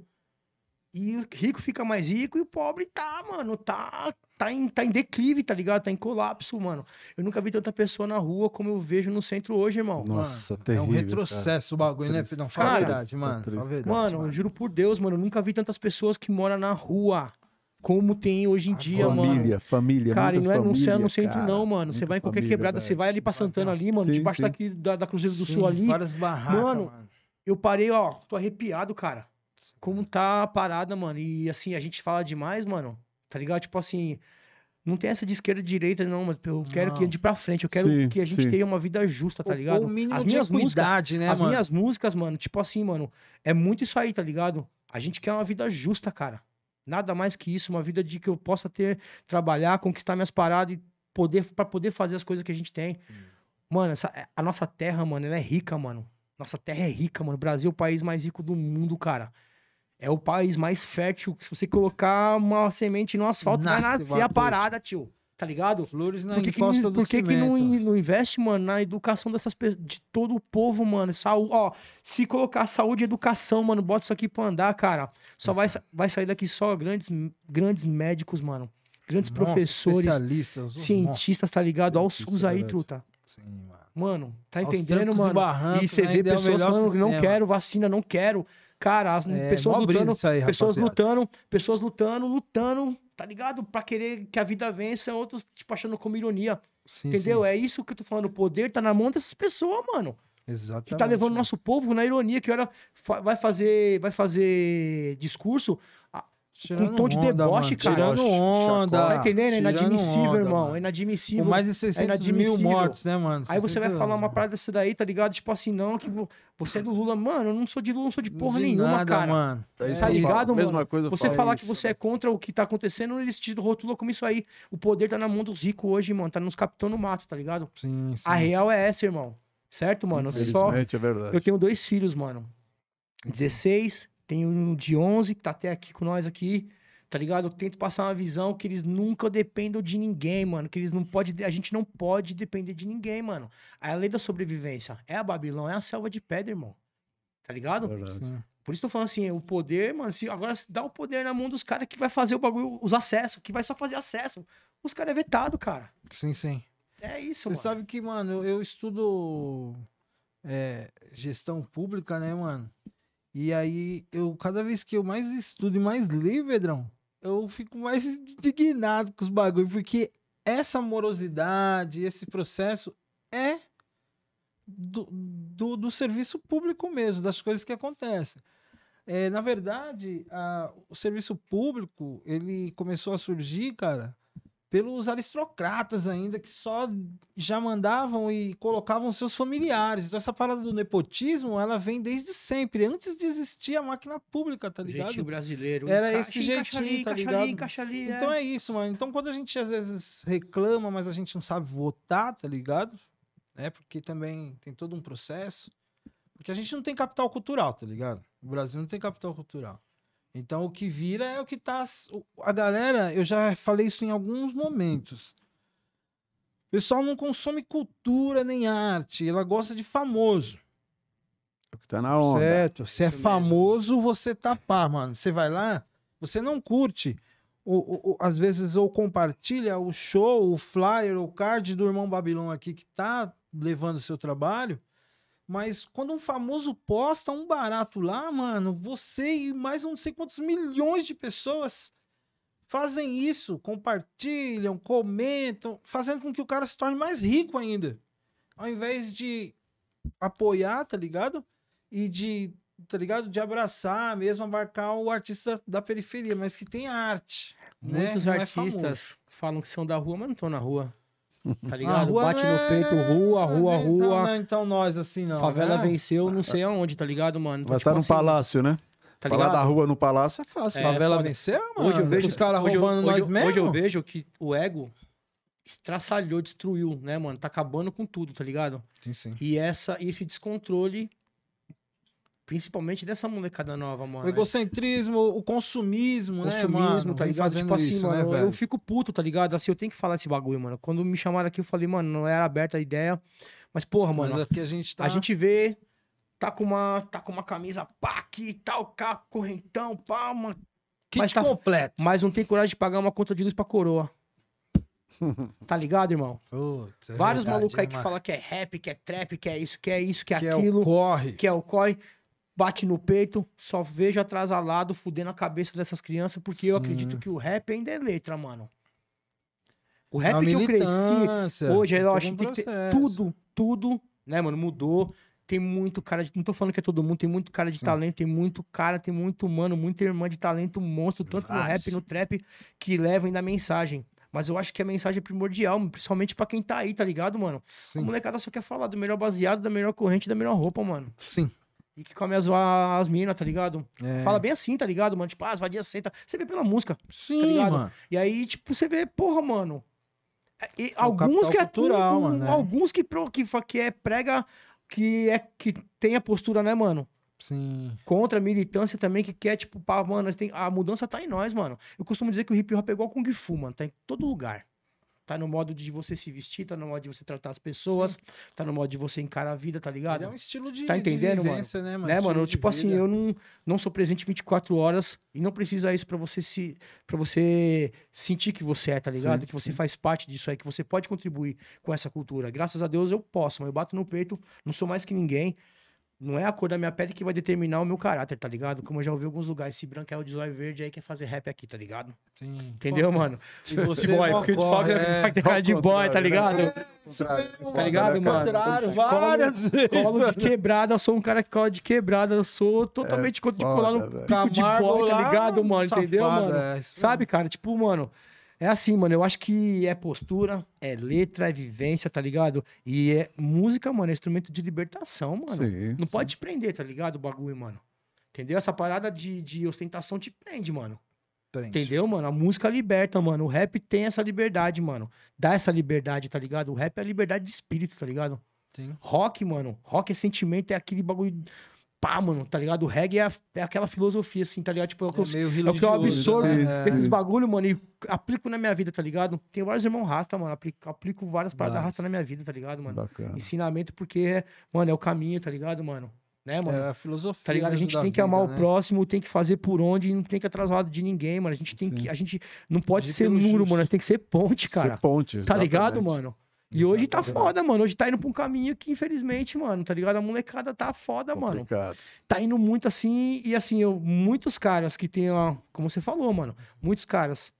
E o rico fica mais rico e o pobre tá, mano, tá, tá, em, tá em declive, tá ligado? Tá em colapso, mano. Eu nunca vi tanta pessoa na rua como eu vejo no centro hoje, irmão. Nossa, é um terrível. retrocesso o bagulho, né? Triste. Não, fala a Cara, verdade, tá mano. triste. Fala a verdade, Mano, eu juro por Deus, mano, eu nunca vi tantas pessoas que moram na rua como tem hoje em A dia, mano. Família, família. Cara, e não é no família, centro, no centro cara. não, mano. Você vai em qualquer família, quebrada, velho. você vai ali pra Santana ali, mano, Sim, debaixo sim. daqui da, da Cruzeiro do Sim, Sul ali. Várias barracas, Mano, mano. Eu parei, ó, tô arrepiado, cara. Como tá a parada, mano. E assim, a gente fala demais, mano. Tá ligado? Tipo assim, não tem essa de esquerda e direita, não, mano. Eu quero Não. que ande pra frente. Eu quero Sim, que a gente sim. tenha uma vida justa, tá ligado? ou o mínimo as de minhas músicas, né, as mano? minhas músicas, mano, tipo assim, mano, é muito isso aí, tá ligado? A gente quer uma vida justa, cara. Nada mais que isso, uma vida de que eu possa ter, trabalhar, conquistar minhas paradas e poder, pra poder fazer as coisas que a gente tem. Mano, essa, a nossa terra, mano, ela é rica, mano. Nossa terra é rica, mano. O Brasil é o país mais rico do mundo, cara. É o país mais fértil. Se você colocar uma semente no asfalto, vai Nasce o nascer a parada, tio. Tá ligado? Flores na Por que, que, encosta do por que, que não, não investe, mano, na educação dessas pessoas, de todo o povo, mano? Saúde, ó, se colocar saúde e educação, mano, bota isso aqui pra andar, cara. Só vai, vai sair daqui só grandes, grandes médicos, mano. Grandes Nossa, professores, especialistas, os cientistas, tá ligado? Olha o cientistas, SUS é aí, truta. Sim, mano. Mano, tá entendendo, e mano? e você né, vê pessoas falando que não quero vacina, não quero. Cara, as É, pessoas lutando, aí, pessoas lutando, pessoas lutando, lutando, tá ligado? Pra querer que a vida vença, outros, tipo, achando como ironia. Sim, entendeu? sim. É isso que eu tô falando. O poder tá na mão dessas pessoas, mano. Exatamente. Que tá levando o nosso povo na ironia, que olha, vai fazer, vai fazer discurso. Tirando tom de onda, deboche, mano. cara. Tirando onda. tá entendendo? É inadmissível, onda, irmão. mano. É inadmissível. Com mais de 600 mil inadmissível. mortos, né, mano? Aí você vai 600 falar uma parada dessa daí, tá ligado? Tipo assim, não, que vo- você é do Lula. Mano, eu não sou de Lula, não sou de porra De nenhuma, nada, cara. mano. É isso Tá que ligado, falo. Mesma mano? coisa eu Você falar que Isso. você é contra o que tá acontecendo, eles te rotulam como isso aí. O poder tá na mão dos ricos hoje, mano. Tá nos capitão no mato, tá ligado? Sim, sim. A real é essa, irmão. Certo, mano? Só, é verdade. eu tenho dois filhos, mano. 16, tenho um de 11 que tá até aqui com nós aqui. Tá ligado? Eu tento passar uma visão que eles nunca dependam de ninguém, mano. Que eles não pode, a gente não pode depender de ninguém, mano. A lei da sobrevivência é a Babilão, é a selva de pedra, irmão. Tá ligado? Verdade. Por isso que eu tô falando assim, o poder, mano, se, agora se dá o poder na mão dos caras que vai fazer o bagulho, os acessos, que vai só fazer acesso. Os caras é vetado, cara. Sim, sim. É isso, Você mano. sabe que, mano, eu, eu estudo é, gestão pública, né, mano? E aí, eu, cada vez que eu mais estudo e mais leio, Pedrão, eu fico mais indignado com os bagulhos, porque essa morosidade, esse processo é do, do, do serviço público mesmo, das coisas que acontecem. É, na verdade, a- o serviço público, ele começou a surgir, cara, pelos aristocratas ainda, que só já mandavam e colocavam seus familiares. Então essa parada do nepotismo, ela vem desde sempre, antes de existir a máquina pública, tá ligado? jeitinho brasileiro. Era Encaixa- esse jeitinho, ali, tá ligado? Ali, encaixa ali, Então é. é isso, mano. Então quando a gente às vezes reclama, mas a gente não sabe votar, tá ligado? É porque também tem todo um processo. Porque a gente não tem capital cultural, tá ligado? O Brasil não tem capital cultural. Então o que vira é o que tá. A galera, eu já falei isso em alguns momentos. O pessoal não consome cultura nem arte, ela gosta de famoso. É o que tá na onda. Certo. Se é famoso, você tá pá, mano. Você vai lá, você não curte. Ou, ou- ou, às vezes, ou compartilha o show, o flyer, o card do irmão Babilão aqui que tá levando o seu trabalho. Mas quando um famoso posta um barato lá, mano, você e mais não sei quantos milhões de pessoas fazem isso, compartilham, comentam, fazendo com que o cara se torne mais rico ainda. Ao invés de apoiar, tá ligado? E de tá ligado? De abraçar mesmo, abarcar o artista da periferia, mas que tem arte. né? Muitos é famoso. artistas falam que são da rua, mas não estão na rua. Tá A ligado? rua Bate no é- peito, rua, rua, então, rua. não é então nós assim, não. Favela né? venceu, não sei aonde, tá ligado, mano? Então, Vai tipo estar no assim, palácio, né? tá Falar ligado? da rua no palácio é fácil. É, Favela foda. venceu, mano. Hoje eu vejo Os caras hoje eu- roubando hoje nós eu- mesmo. Hoje eu vejo que o ego estraçalhou, destruiu, né, mano? Tá acabando com tudo, tá ligado? Sim, sim. E essa, e esse descontrole, principalmente dessa molecada nova, mano. O egocentrismo, o consumismo, né, mano? Consumismo, tá Vem ligado? fazendo Tipo assim, isso, mano, né, eu- velho? eu fico puto, tá ligado? Assim, eu tenho que falar esse bagulho, mano. Quando me chamaram aqui, eu falei, mano, não era aberta a ideia. Mas, porra, mano, Mas aqui a gente tá... a gente vê, tá com uma, tá com uma camisa pá aqui e tal, cá, correntão, pá, uma... Kit mas tá- completo. mas não tem coragem de pagar uma conta de luz pra coroa. Tá ligado, irmão? Putz, é Vários malucos aí é, que mano. falam que é rap, que é trap, que é isso, que é isso, que é que aquilo, é o corre. que é o COI. Bate no peito, só vejo atrasalado, fudendo a cabeça dessas crianças, porque eu Sim. acredito que o rap ainda é letra, mano. O É rap uma que eu cresci, hoje eu acho que tudo, tudo, né, mano, mudou. Tem muito cara de. Não tô falando que é todo mundo, tem muito cara de Sim. talento, tem muito cara, tem muito mano, muita irmã de talento monstro, tanto no rap, no trap, que levam ainda a mensagem. Mas eu acho que a mensagem é primordial, principalmente pra quem tá aí, tá ligado, mano? A Sim, molecada só quer falar do melhor baseado, da melhor corrente, da melhor roupa, mano. sim. E que come as, as minas, tá ligado? É. Fala bem assim, tá ligado, mano? Tipo, ah, as vadias senta. Você vê pela música. Sim, ligado? mano. E aí, tipo, você vê, porra, mano. é- E É alguns que é cultural, mano, né? Alguns que, que, que é prega, que é que tem a postura, né, mano? Sim. Contra a militância também, que quer, tipo, pá, mano, tem, a mudança tá em nós, mano. Eu costumo dizer que o hip hop é igual Kung Fu, mano. Tá em todo lugar. Tá no modo de você se vestir, tá no modo de você tratar as pessoas, tá no modo de você encarar a vida, tá ligado? Ele é um estilo de, Tá de entendendo, mano? vivência, né, mano? né, mano? de Tipo assim, vida. eu não, não sou presente 24 horas e não precisa isso pra você se para você sentir que você é, tá ligado? Sim, que você faz parte disso aí, que você pode contribuir com essa cultura. Graças a Deus eu posso, mas eu bato no peito, não sou mais que ninguém. Não é a cor da minha pele que vai determinar o meu caráter, tá ligado? Como eu já ouvi em alguns lugares, esse branco é o de zóio verde aí quer fazer rap aqui, tá ligado? Sim. Entendeu, Pô, mano? E você boy, porque falo que é. tem cara de boy, tá ligado? É, Tá ligado, mano? contrário, Colo- várias vezes. Colo de quebrada, eu sou um cara que cola de quebrada, eu sou totalmente contra de colar no pico de boy, tá ligado, mano? Entendeu, mano? é, Sabe, cara? Tipo, mano, é assim, mano. Eu acho que é postura, é letra, é vivência, tá ligado? E é música, mano, é instrumento de libertação, mano. Sim, Não sim. pode te prender, tá ligado? O bagulho, mano. Entendeu? Essa parada de, de ostentação te prende, mano. Prende. Entendeu, mano? A música liberta, mano. O rap tem essa liberdade, mano. Dá essa liberdade, tá ligado? O rap é a liberdade de espírito, tá ligado? Sim. Rock, mano. Rock é sentimento, é aquele bagulho. Pá, mano, tá ligado? O reggae é, a- é aquela filosofia, assim, tá ligado? Tipo, é o que eu, É meio é o que eu religioso, absorvo né? desses É. bagulho, mano, e aplico na minha vida, tá ligado? Tem vários irmãos rasta, mano. Aplico, aplico várias paradas rasta na minha vida, tá ligado, mano? Bacana. Ensinamento, porque, mano, é o caminho, tá ligado, mano? Né, mano? É a filosofia. Tá ligado? A mesmo gente tem que amar vida, o né? próximo, tem que fazer por onde, não tem que atrasar de ninguém, mano. A gente tem Sim. que. A gente não pode ser muro, justo. mano. Nós tem que ser ponte, cara. Ser ponte. Tá ligado, exatamente. mano? E hoje tá foda, mano. Hoje tá indo pra um caminho que, infelizmente, mano, tá ligado? A molecada tá foda, mano. Complicado. Tá indo muito assim, e assim, eu, muitos caras que tem, ó, como você falou, mano, muitos caras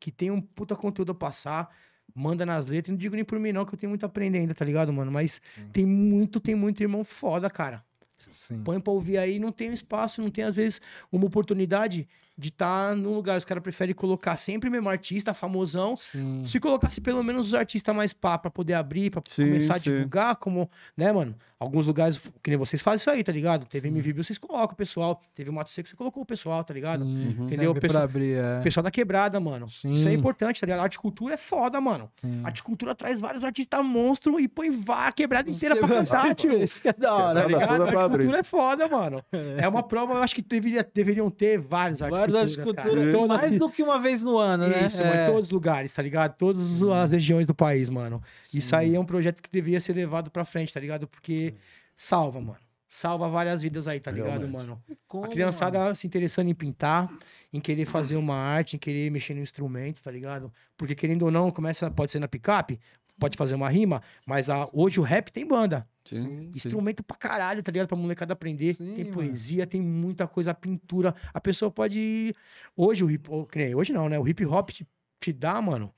que tem um puta conteúdo a passar, manda nas letras, não digo nem por mim não, que eu tenho muito a aprender ainda, tá ligado, mano? Mas Sim. tem muito, tem muito irmão foda, cara. Sim. Põe pra ouvir aí, não tem espaço, não tem, às vezes, uma oportunidade de estar tá num lugar. Os caras preferem colocar sempre o mesmo artista, famosão. Sim. Se colocasse pelo menos os artistas mais pá, pra poder abrir, pra Sim, começar a sim. divulgar, como, né, mano? Alguns lugares, que nem vocês fazem isso aí, tá ligado? Teve MVB, vocês colocam o pessoal. Teve o Mato Seco, você colocou o pessoal, tá ligado? Sim. Entendeu? Sempre Pessoal- abrir, é. O pessoal da quebrada, mano. Isso é importante, tá ligado? A arte cultura é foda, mano. A arte cultura traz vários artistas monstros e põe vá a quebrada inteira pra cantar, tio. Isso é da hora, Tá ligado? A cultura é foda, mano. É uma prova, eu acho que deveria, deveriam ter vários arte Várias culturas, cara. Todas- Mais do que uma vez no ano, né? Isso, mano, É. em todos os lugares, tá ligado? Todas as regiões do país, mano. Isso aí é um projeto que deveria ser levado pra frente, tá ligado? Porque salva, mano. Salva várias vidas aí, tá ligado, Realmente. mano? Como, A criançada se interessando em pintar, em querer fazer uma arte, em querer mexer no instrumento, tá ligado? Porque querendo ou não, começa, pode ser na picape, pode fazer uma rima, mas a- hoje o rap tem banda. Sim, sim. Instrumento pra caralho, tá ligado? Pra molecada aprender. Sim, tem mano. poesia, tem muita coisa, pintura. A pessoa pode. Hoje o hip hop. Hoje não, né? O hip hop te, te dá, mano.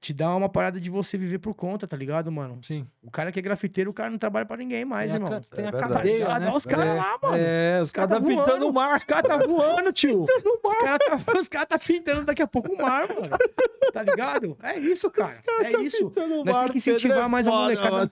te dá uma parada de você viver por conta, tá ligado, mano? Sim. O cara que é grafiteiro, o cara não trabalha pra ninguém mais, tem a, irmão. ca- tem É a verdade. cadeia, Ah, né? os caras é, lá, mano. É, os cara caras tá tá pintando o mar. Os caras tá voando, tio. Os caras tá, os cara tá pintando daqui a pouco o mar, mano. Tá ligado? É isso, cara. É isso. pintando o Nós mar, temos que incentivar é mais a molecada. mano.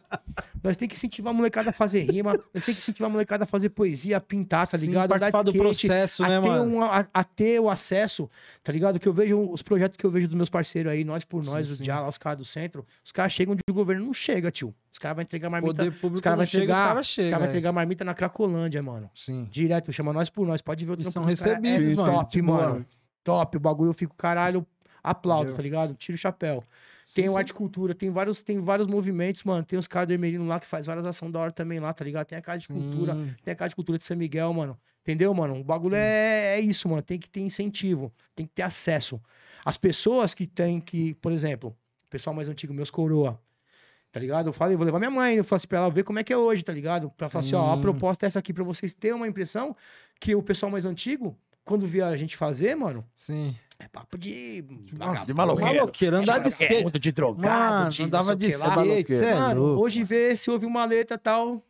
Nós temos que incentivar a molecada a fazer rima. Nós temos que incentivar a molecada a fazer poesia, a pintar, tá Sim, ligado? Participar do skate, processo, a né, ter mano? um- a, a ter o acesso, tá ligado? Que eu vejo os projetos que eu vejo dos meus parceiros aí, nós por nós, Sim, os. Diala, os caras do centro, os caras chegam de governo, não chega, tio. Os caras vão entregar marmita. Poder Os público caras não vão chega, os entregar, caras os chegam. caras vão é. entregar marmita na Cracolândia, mano. Sim. Direto, chama nós por nós. Pode ver o E trampo são caras, recebidos, é mano, Top, mano. Top. O bagulho eu fico, caralho, aplaudo, Entendeu? tá ligado? Tiro o chapéu. Sim, Tem o. Arte Cultura, tem vários, tem vários movimentos, mano. Tem os caras do Emerino lá que faz várias ações da hora também lá, tá ligado? Tem a Casa de Cultura, tem a Casa de Cultura de São Miguel, mano. Entendeu, mano? O bagulho é, é isso, mano. Tem que ter incentivo, tem que ter acesso. As pessoas que têm que, por exemplo, o pessoal mais antigo, meus coroa, tá ligado? Eu falei, vou levar minha mãe, eu falo assim pra ela ver como é que é hoje, tá ligado? Pra falar assim, ó, a proposta é essa aqui pra vocês terem uma impressão que o pessoal mais antigo, quando via a gente fazer, mano, Sim. É papo de... de maloqueiro. Maloqueiro, andar de skate. De drogado, Mano, de andava não de skate, é Mano, louco. hoje vê se ouve uma letra e tal.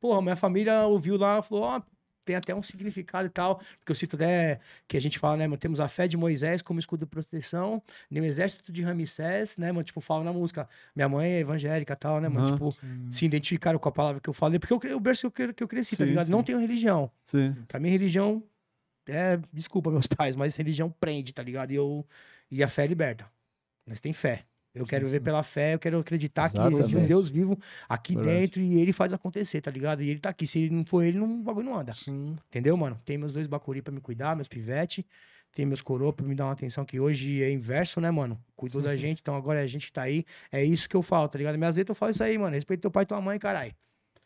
Porra, minha família ouviu lá, falou, ó, tem até um significado e tal. Porque eu cito até que a gente fala, né, mano, temos a fé de Moisés como escudo de proteção, nem o exército de Ramsés, né, mano, tipo, fala na música. Minha mãe é evangélica e tal, né, mano, tipo, se identificaram com a palavra que eu falei, porque eu, o berço que eu, que eu cresci, tá Sim, ligado? sim. Não tenho religião. Sim. Pra mim, religião é. Desculpa, meus pais, mas religião prende, tá ligado? E, eu, e a fé liberta. Nós tem fé. Eu quero viver pela fé, eu quero acreditar que existe um Exatamente. Deus vivo aqui Verdade. dentro e ele faz acontecer, tá ligado? E ele tá aqui. Se ele não for ele, não, o bagulho não anda. Sim. Entendeu, mano? Tem meus dois bacuri pra me cuidar, meus pivete. Tem meus coroa pra me dar uma atenção que hoje é inverso, né, mano? Cuidou Sim, da sim. gente, então agora é a gente que tá aí. É isso que eu falo, tá ligado? Minhas letras eu falo isso aí, mano. Respeita teu pai e tua mãe, caralho.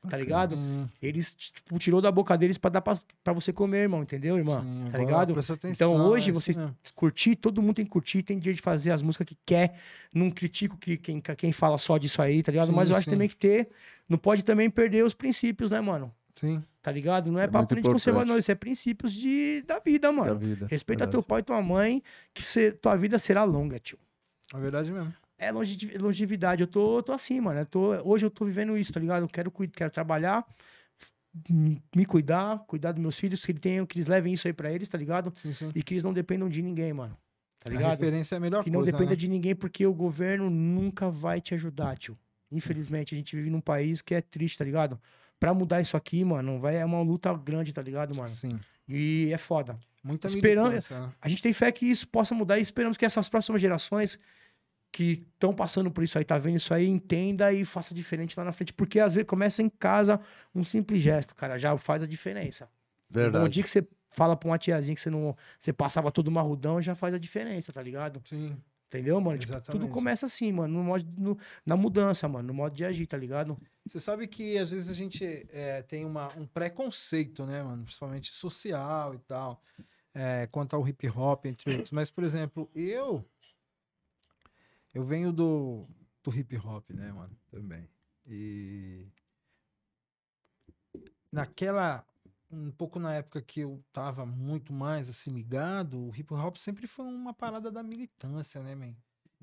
Tá ligado? Sim. Eles, tipo, tirou da boca deles pra dar pra, pra você comer, irmão, entendeu, irmão? Sim, tá ligado? atenção, Então hoje é isso vocês mesmo. curtir, todo mundo tem que curtir, tem dia de fazer as músicas que quer. Não critico que, quem, quem fala só disso aí, tá ligado? Sim, Mas eu acho sim. também que ter. Não pode também perder os princípios, né, mano? Sim. Tá ligado? Não é, É papo muito de conservador, importante. isso é princípios de, da vida, mano. Da vida. Respeita Verdade. teu pai e tua mãe, que cê- tua vida será longa, tio. É verdade mesmo. É longevi- longevidade. Eu tô, eu tô assim, mano. Eu tô, hoje eu tô vivendo isso, tá ligado? Eu quero, quero trabalhar, me cuidar, cuidar dos meus filhos, que, ele tenham, que eles levem isso aí pra eles, tá ligado? Sim, sim. E que eles não dependam de ninguém, mano. Tá a ligado? referência é a melhor Que não coisa, dependa né? de ninguém, porque o governo nunca vai te ajudar, tio. Infelizmente, a gente vive num país que é triste, tá ligado? Pra mudar isso aqui, mano, vai, é uma luta grande, tá ligado, mano? Sim. E é foda. Muita militância, né? A gente tem fé que isso possa mudar e esperamos que essas próximas gerações que estão passando por isso aí, tá vendo isso aí, entenda e faça diferente lá na frente. Porque às vezes começa em casa um simples gesto, cara, já faz a diferença. Um Verdade. dia que você fala pra uma tiazinha que você não. Você passava todo marrudão, já faz a diferença, tá ligado? Sim. Entendeu, mano? Tipo, tudo começa assim, mano, no modo, no- na mudança, mano, no modo de agir, tá ligado? Você sabe que às vezes a gente é, tem uma, um preconceito, né, mano? Principalmente social e tal, é, quanto ao hip hop, entre outros. Mas, por exemplo, eu. Eu venho do, do hip hop, né, mano? Também. E. Naquela. Um pouco na época que eu tava muito mais assim ligado, o hip hop sempre foi uma parada da militância, né, man?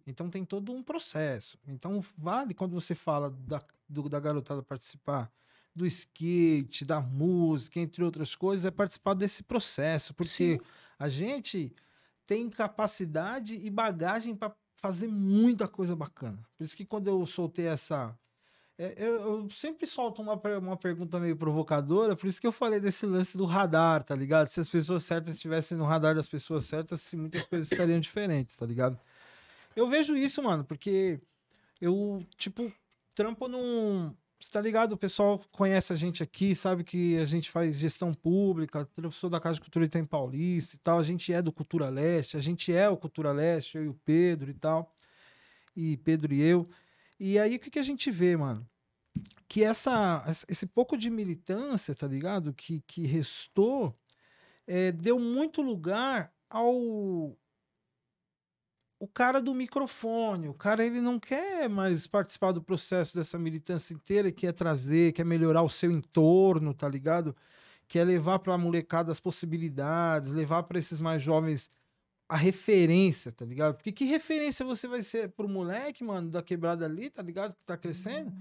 Então tem todo um processo. Então vale quando você fala da, do- da garotada participar do skate, da música, entre outras coisas, é participar desse processo, porque a gente tem capacidade e bagagem para fazer muita coisa bacana. Por isso que quando eu soltei essa é, eu, eu sempre solto uma, uma pergunta meio provocadora, por isso que eu falei desse lance do radar, tá ligado? Se as pessoas certas estivessem no radar das pessoas certas, se muitas coisas estariam diferentes, tá ligado? Eu vejo isso, mano, porque eu, tipo, trampo num. Você tá ligado? O pessoal conhece a gente aqui, sabe que a gente faz gestão pública, sou da Casa de Cultura Item Paulista e tal, a gente é do Cultura Leste, a gente é o Cultura Leste, eu e o Pedro e tal, e Pedro e eu. E aí, o que, que a gente vê, mano? Que essa, esse pouco de militância, tá ligado? Que, que restou, é, deu muito lugar ao, o cara do microfone, o cara ele não quer mais participar do processo dessa militância inteira, quer trazer, quer melhorar o seu entorno, tá ligado? Quer levar para a molecada as possibilidades, levar para esses mais jovens a referência, tá ligado? Porque que referência você vai ser pro moleque, mano, da quebrada ali, tá ligado? Que tá crescendo,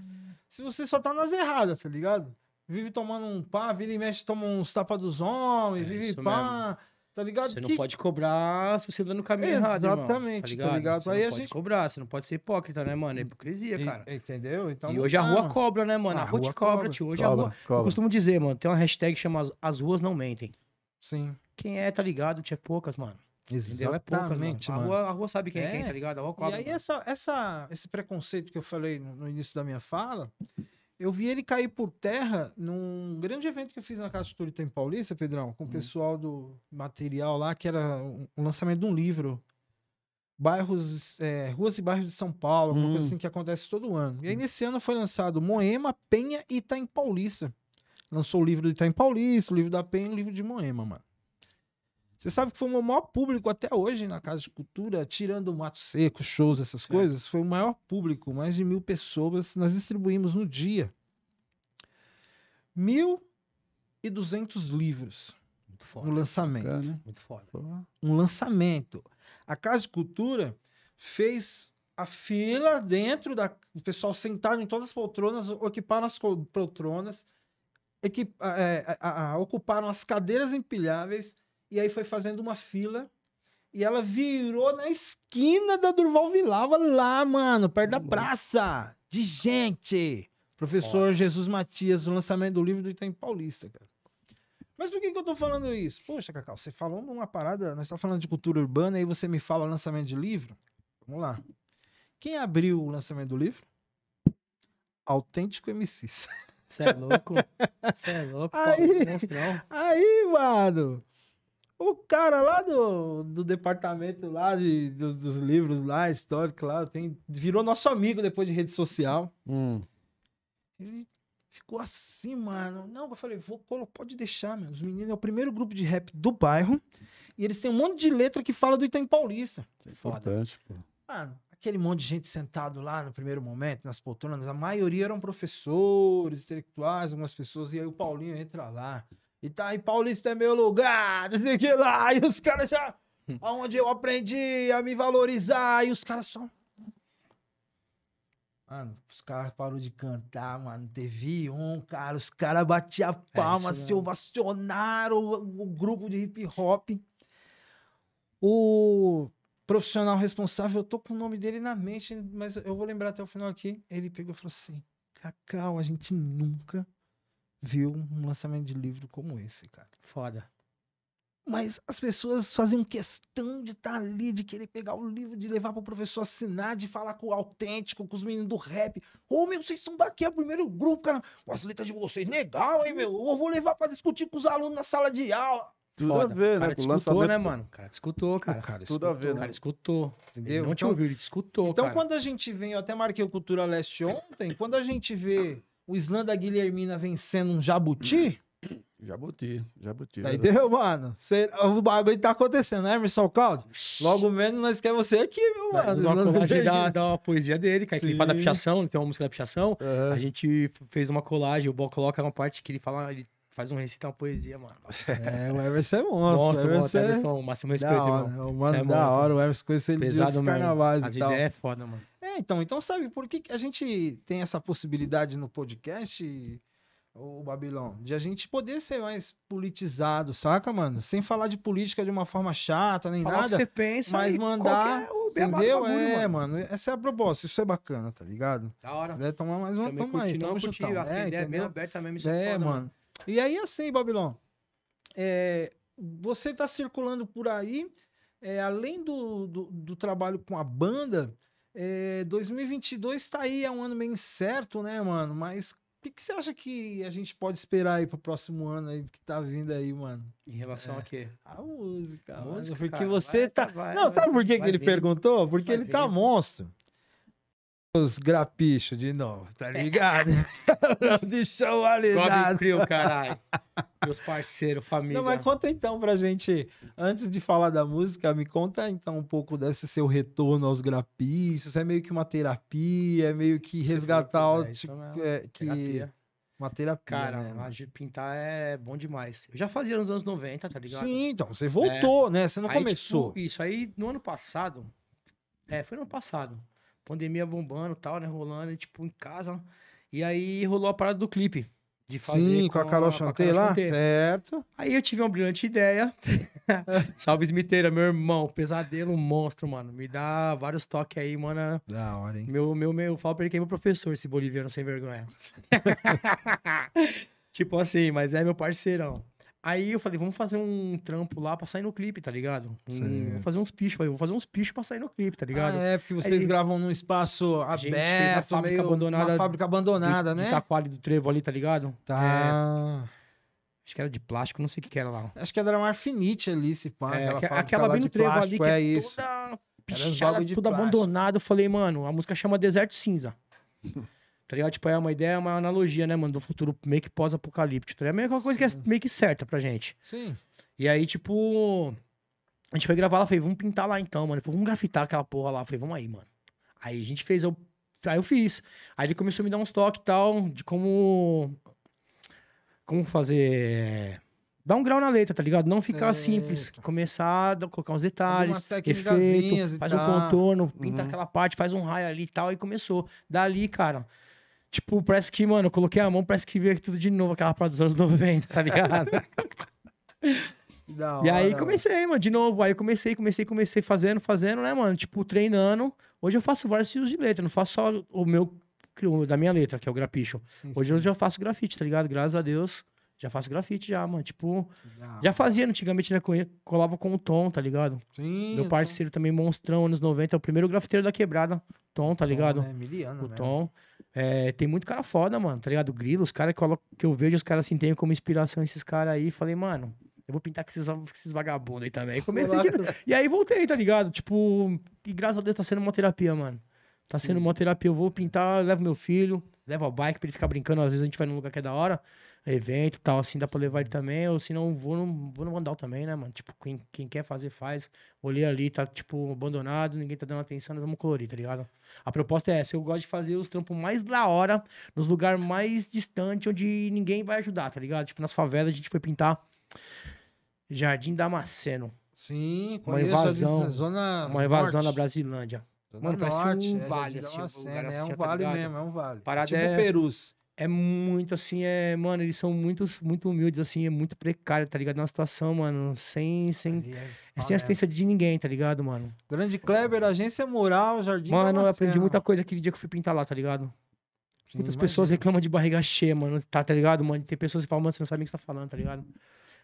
se você só tá nas erradas, tá ligado? Vive tomando um pá, vira e mexe, toma uns tapas dos homens, É vive pá, tá ligado? Você não Que- pode cobrar se você tá no caminho errado, irmão, Exatamente, tá ligado? Você Aí não a pode gente- cobrar, você não pode ser hipócrita, né, mano? É hipocrisia, E- cara. Entendeu? Então e não hoje a dá, rua cobra, né, mano? A, A rua rua te cobra, cobra. tio. Hoje a Cobra, rua... Eu cobra. costumo dizer, mano, tem uma hashtag que chama As- As Ruas Não Mentem. Sim. Quem é, tá ligado? Tinha poucas, mano. Entendeu? É poucas, mano. Exatamente, A mano. rua, a rua sabe quem é, quem, É. tá ligado? A rua E cobra, aí, mano. essa, essa, esse preconceito que eu falei no, no início da minha fala, eu vi ele cair por terra num grande evento que eu fiz na Casa de Turita em Paulista, Pedrão, com o pessoal do material lá, que era um, um lançamento de um livro. Bairros, é, ruas e bairros de São Paulo, uma coisa Hum. assim que acontece todo ano. E aí, nesse ano foi lançado Moema, Penha e Itaim Paulista. Lançou o livro do Itaim Paulista, o livro da Penha e o livro de Moema, mano. Você sabe que foi o maior público até hoje na Casa de Cultura, tirando o Mato Seco, shows, essas Certo. coisas. Foi o maior público, mais de mil pessoas. Nós distribuímos no dia. Mil e duzentos livros Muito no foda, lançamento. Bacana. muito foda. Um lançamento. A Casa de Cultura fez a fila dentro da. O pessoal sentado em todas as poltronas, ocuparam as poltronas, equip, é, a- a- ocuparam as cadeiras empilháveis, e aí foi fazendo uma fila. E ela virou na esquina da Durval Vilava, lá, mano, perto da praça. De gente. Professor Jesus Matias, o lançamento do livro do Itaim Paulista, cara. Mas por que, que eu tô falando isso? Poxa, Cacau, você falou numa parada, nós estamos falando de cultura urbana, aí você me fala lançamento de livro? Vamos lá. Quem abriu o lançamento do livro? Autêntico MCs. Você é louco? Você é louco? Aí. pô, monstrão. Aí, mano, o cara lá do, do departamento lá de, do- dos livros lá, histórico lá, tem, virou nosso amigo depois de rede social. Hum. Ele ficou assim, mano. Não, eu falei, vou, colo- pode deixar, mano. Os meninos é o primeiro grupo de rap do bairro. E eles têm um monte de letra que fala do Itaim Paulista. Isso é Foda. importante, pô. Mano, aquele monte de gente sentado lá no primeiro momento, nas poltronas, a maioria eram professores, intelectuais, algumas pessoas, e aí o Paulinho entra lá. E tá aí, Paulista é meu lugar, não sei o que lá. E os caras já. Onde eu aprendi a me valorizar. E os caras só. Mano, os caras pararam de cantar, mano. Teve um, cara. Os caras batiam palma, isso se ovacionaram o, o grupo de hip hop. O profissional responsável, eu tô com o nome dele na mente, mas eu vou lembrar até o final aqui. Ele pegou e falou assim: Cacau, a gente nunca viu um lançamento de livro como esse, cara. Foda. Mas as pessoas faziam questão de estar ali, de querer pegar o livro, de levar pro professor assinar, de falar com o autêntico, com os meninos do rap. Ô, meu, vocês são daqui, é o primeiro grupo, cara. Com as letras de vocês, legal, hein, meu? Eu vou levar pra discutir com os alunos na sala de aula. Tudo Foda. a ver, o cara né? Com o escutou, lançamento. né, mano? O cara te escutou, cara. O cara tudo a ver, O né? cara escutou. Entendeu? Ele não te Então- ouviu, ele te escutou, Então, cara. quando a gente vê, eu até marquei o Cultura Leste ontem, quando a gente vê o Slam da Guilhermina vencendo um jabuti, Jabuti, jabuti. tá entendeu, mano? Cê- o bagulho tá acontecendo, né, Emerson Caldo? Logo menos nós queremos você aqui, meu mano. uma da colagem da, da poesia dele, cara, que ele fala da pichação, ele tem uma música da pichação. Aham. A gente fez uma colagem, o Bol coloca uma parte que ele fala, ele faz um recita uma poesia, mano. É, o Emerson é monstro. Monstro, monstro, é Everson, máximo respeito, da hora. É mano É da monstro. hora, o Emerson conhece ele Pesado mesmo. carnavais e tal. ideias é foda, mano. É, então, então sabe por que que a gente tem essa possibilidade no podcast, o Babilão, de a gente poder ser mais politizado, saca, mano? Sem falar de política de uma forma chata nem Falar o que nada, você pensa mas mandar, é entendeu? bagulho, é, mano. essa é a proposta, isso é bacana, tá ligado? Da hora. Quiser tomar mais uma, aí, curti, não tamo juntão. essa É, ideia é bem aberta mesmo, isso É, é foda, mano. E aí, assim, Babilão, é, você tá circulando por aí, é, além do, do, do trabalho com a banda, é, 2022 tá aí, é um ano meio incerto, né, mano? Mas o que, que você acha que a gente pode esperar aí pro próximo ano aí que tá vindo aí, mano? Em relação É. a quê? A música, A mano, música, porque cara, você vai, tá... vai, Não, vai, sabe por que, que ele vir. perguntou? Porque ele tá vir. monstro. Os grapichos de novo, tá ligado? Deixa Cobre ligado. Crew, caralho. Meus parceiros, família. Não, mas conta então pra gente, antes de falar da música, me conta então um pouco desse seu retorno aos grapichos. É meio que uma terapia, é meio que resgatar o é tipo, mesmo. é, que Terapia. Uma terapia, Cara, né? pintar é bom demais. Eu já fazia nos anos 90, tá ligado? Sim, então, você voltou, né? Você não Aí, começou. tipo, isso aí no ano passado. É, foi no ano passado. Pandemia bombando tal, né? Rolando, e, tipo, em casa. E aí rolou a parada do clipe. De fazer Sim, com a Carol Chantei lá? Chanté. Certo. Aí eu tive uma brilhante ideia. Salve Smiteira, meu irmão. Pesadelo monstro, mano. Me dá vários toques aí, mano. Da hora, hein? Meu, meu, meu, eu falo pra ele que é meu professor, esse boliviano sem vergonha. tipo assim, mas é meu parceirão. Aí eu falei, vamos fazer um trampo lá pra sair no clipe, tá ligado? Um, Certo. vou fazer uns pichos, vou fazer uns pichos pra sair no clipe, tá ligado? Ah, é, porque vocês Aí- gravam num espaço aberto, fábrica meio... abandonada Uma fábrica abandonada, de, né? De Taquari do Trevo ali, tá ligado? É, Tá. acho que era de plástico, não sei o que que era lá. Acho que era Marfinite ali, se pá. É, aquela aquela bem no trevo ali, plástico, que é é isso. toda pichada, tudo plástico. abandonado. Eu falei, mano, a música chama Deserto Cinza. tá ligado? Tipo, é uma ideia, uma analogia, né, mano, do futuro meio que pós-apocalíptico. tá? É que uma coisa que é meio que certa pra gente. Sim. E aí, tipo, a gente foi gravar lá, falei, vamos pintar lá então, mano. Falou, vamos grafitar aquela porra lá. Falei, vamos aí, mano. Aí a gente fez, eu, aí eu fiz. Aí ele começou a me dar uns toques e tal, de como. Como fazer. Dar um grau na letra, tá ligado? Não ficar simples. Começar a colocar uns detalhes, efeito, faz um contorno, pinta Uhum. aquela parte, faz um raio ali e tal, e começou. Dali, cara. Tipo, parece que, mano, eu coloquei a mão, parece que veio tudo de novo, aquela parte dos anos 90, tá ligado? Da E aí hora, comecei, mano, de novo. Aí comecei, comecei, comecei fazendo, fazendo, né, mano? Tipo, treinando. Hoje eu faço vários estilos de letra, não faço só o meu, da minha letra, que é o grapicho. Hoje sim. eu já faço grafite, tá ligado? Graças a Deus, já faço grafite já, mano. Tipo, Da já fazia antigamente, né? co- Colava com o Tom, tá ligado? Sim, Meu parceiro também, monstrão, anos 90, é o primeiro grafiteiro da quebrada, Tom, tá ligado? Né? Miliano, O né? Tom. É, tem muito cara foda, mano, tá ligado? Grilo, os caras que, que eu vejo, os caras assim, tem como inspiração esses caras aí. Falei, mano, eu vou pintar com esses, com esses vagabundos aí também. Comecei de... E aí voltei, tá ligado? Tipo, e graças a Deus tá sendo uma terapia, mano. Tá sendo uma terapia. Eu vou pintar, levo meu filho, levo a bike pra ele ficar brincando. Às vezes a gente vai num lugar que é da hora, evento e tal, assim, dá pra levar ele também. Ou se não, vou no, vou no Vandal também, né, mano? Tipo, quem, quem quer fazer, faz. Olhei ali, tá, tipo, abandonado, ninguém tá dando atenção, nós vamos colorir, tá ligado? A proposta é essa. Eu gosto de fazer os trampos mais da hora, nos lugares mais distantes, onde ninguém vai ajudar, tá ligado? Tipo, nas favelas a gente foi pintar Jardim Damasceno. Sim, Uma invasão, ali, zona Uma invasão norte. na Brasilândia. Zona Mano, parece norte, um é, vale, assim, Damasceno, lugar é assim, um tá vale mesmo, é um vale. Parada tipo é- Perus. É muito assim, é, mano, eles são muito, muito humildes, assim, é muito precário, tá ligado? Na situação, mano, sem, sem, é- é sem assistência de ninguém, tá ligado, mano? Grande Kleber, Agência Moral, Jardim Mano, eu aprendi muita coisa aquele dia que eu fui pintar lá, tá ligado? Sim, Muitas pessoas imagino. reclamam de barriga cheia, mano, tá, tá ligado, mano? Tem pessoas que falam, mano, você não sabe o que você tá falando, tá ligado?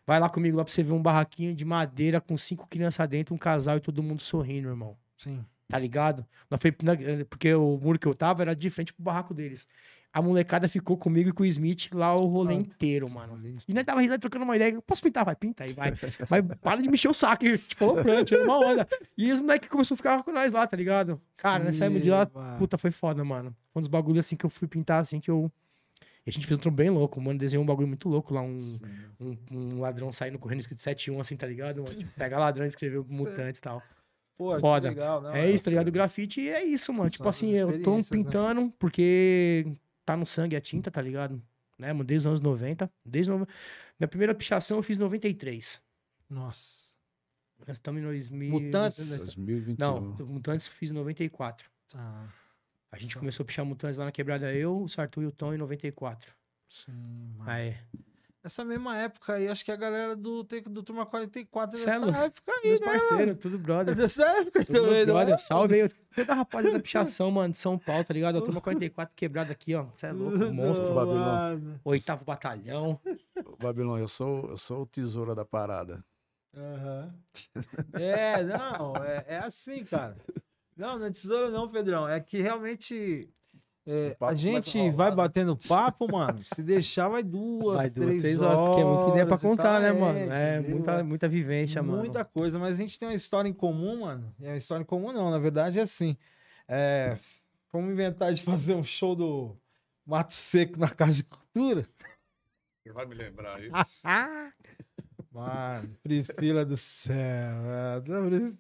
Vai lá comigo lá pra você ver um barraquinho de madeira com cinco crianças dentro, um casal e todo mundo sorrindo, irmão. Sim. tá ligado? Nós foi, na- porque o muro que eu tava era de frente pro barraco deles. A molecada ficou comigo e com o Smith lá o rolê Ah, inteiro, mano. E nós tava risando, trocando uma ideia. Posso pintar? Vai, pinta aí, vai. Mas para de mexer o saco. Tipo, aloprante, era uma onda. E os moleques começaram a ficar com nós lá, tá ligado? Cara, nós saímos de lá, mano. puta, foi foda, mano. Foi um dos bagulhos assim que eu fui pintar, assim, que eu. E a gente fez um trampo bem louco, mano. Desenhou um bagulho muito louco lá, um, um, um ladrão saindo correndo escrito 7-1, assim, tá ligado? Mano? Pega ladrão e escreveu mutantes e tal. Pô, Foda. legal, não, É isso, tá ligado? O grafite é isso, mano. São tipo assim, eu tô né? pintando porque tá no sangue a tinta, tá ligado? Né, mano? Desde os anos 90. Desde no... Minha primeira pichação eu fiz em 93. Nossa. Nós estamos em 2000. Mutantes? 2021. Não, Mutantes eu fiz em 94. Tá. A gente começou a pichar Mutantes lá na quebrada, eu, o Sartu e o Tom em 94. Sim, mano. Aí. Nessa mesma época aí, acho que a galera do, do Turma 44 Cê é dessa época aí, Meus né? parceiros, tudo brother. Dessa época Tudo também, meus não é? brother. Salve aí. Toda a rapaziada da pichação, mano, de São Paulo, tá ligado? A turma 44 quebrada aqui, ó. Você é louco, monstro. Babilão. mano. Oitavo batalhão. Babilão, eu sou, eu sou o tesoura da parada. Aham. É, não, é, é assim, cara. Não, não é tesouro não, Pedrão. É que realmente é, a gente vai né? batendo papo, mano. Se deixar, vai duas, Vai duas, três, três horas, porque é muita ideia pra horas e contar, né, mano? É, muita, muita vivência, mano. Muita coisa, mas a gente tem uma história em comum, mano. E a história em comum não, na verdade é assim. É, vamos inventar de fazer um show do Mato Seco na Casa de Cultura. Você vai me lembrar aí. Mano, Priscila do céu. mano.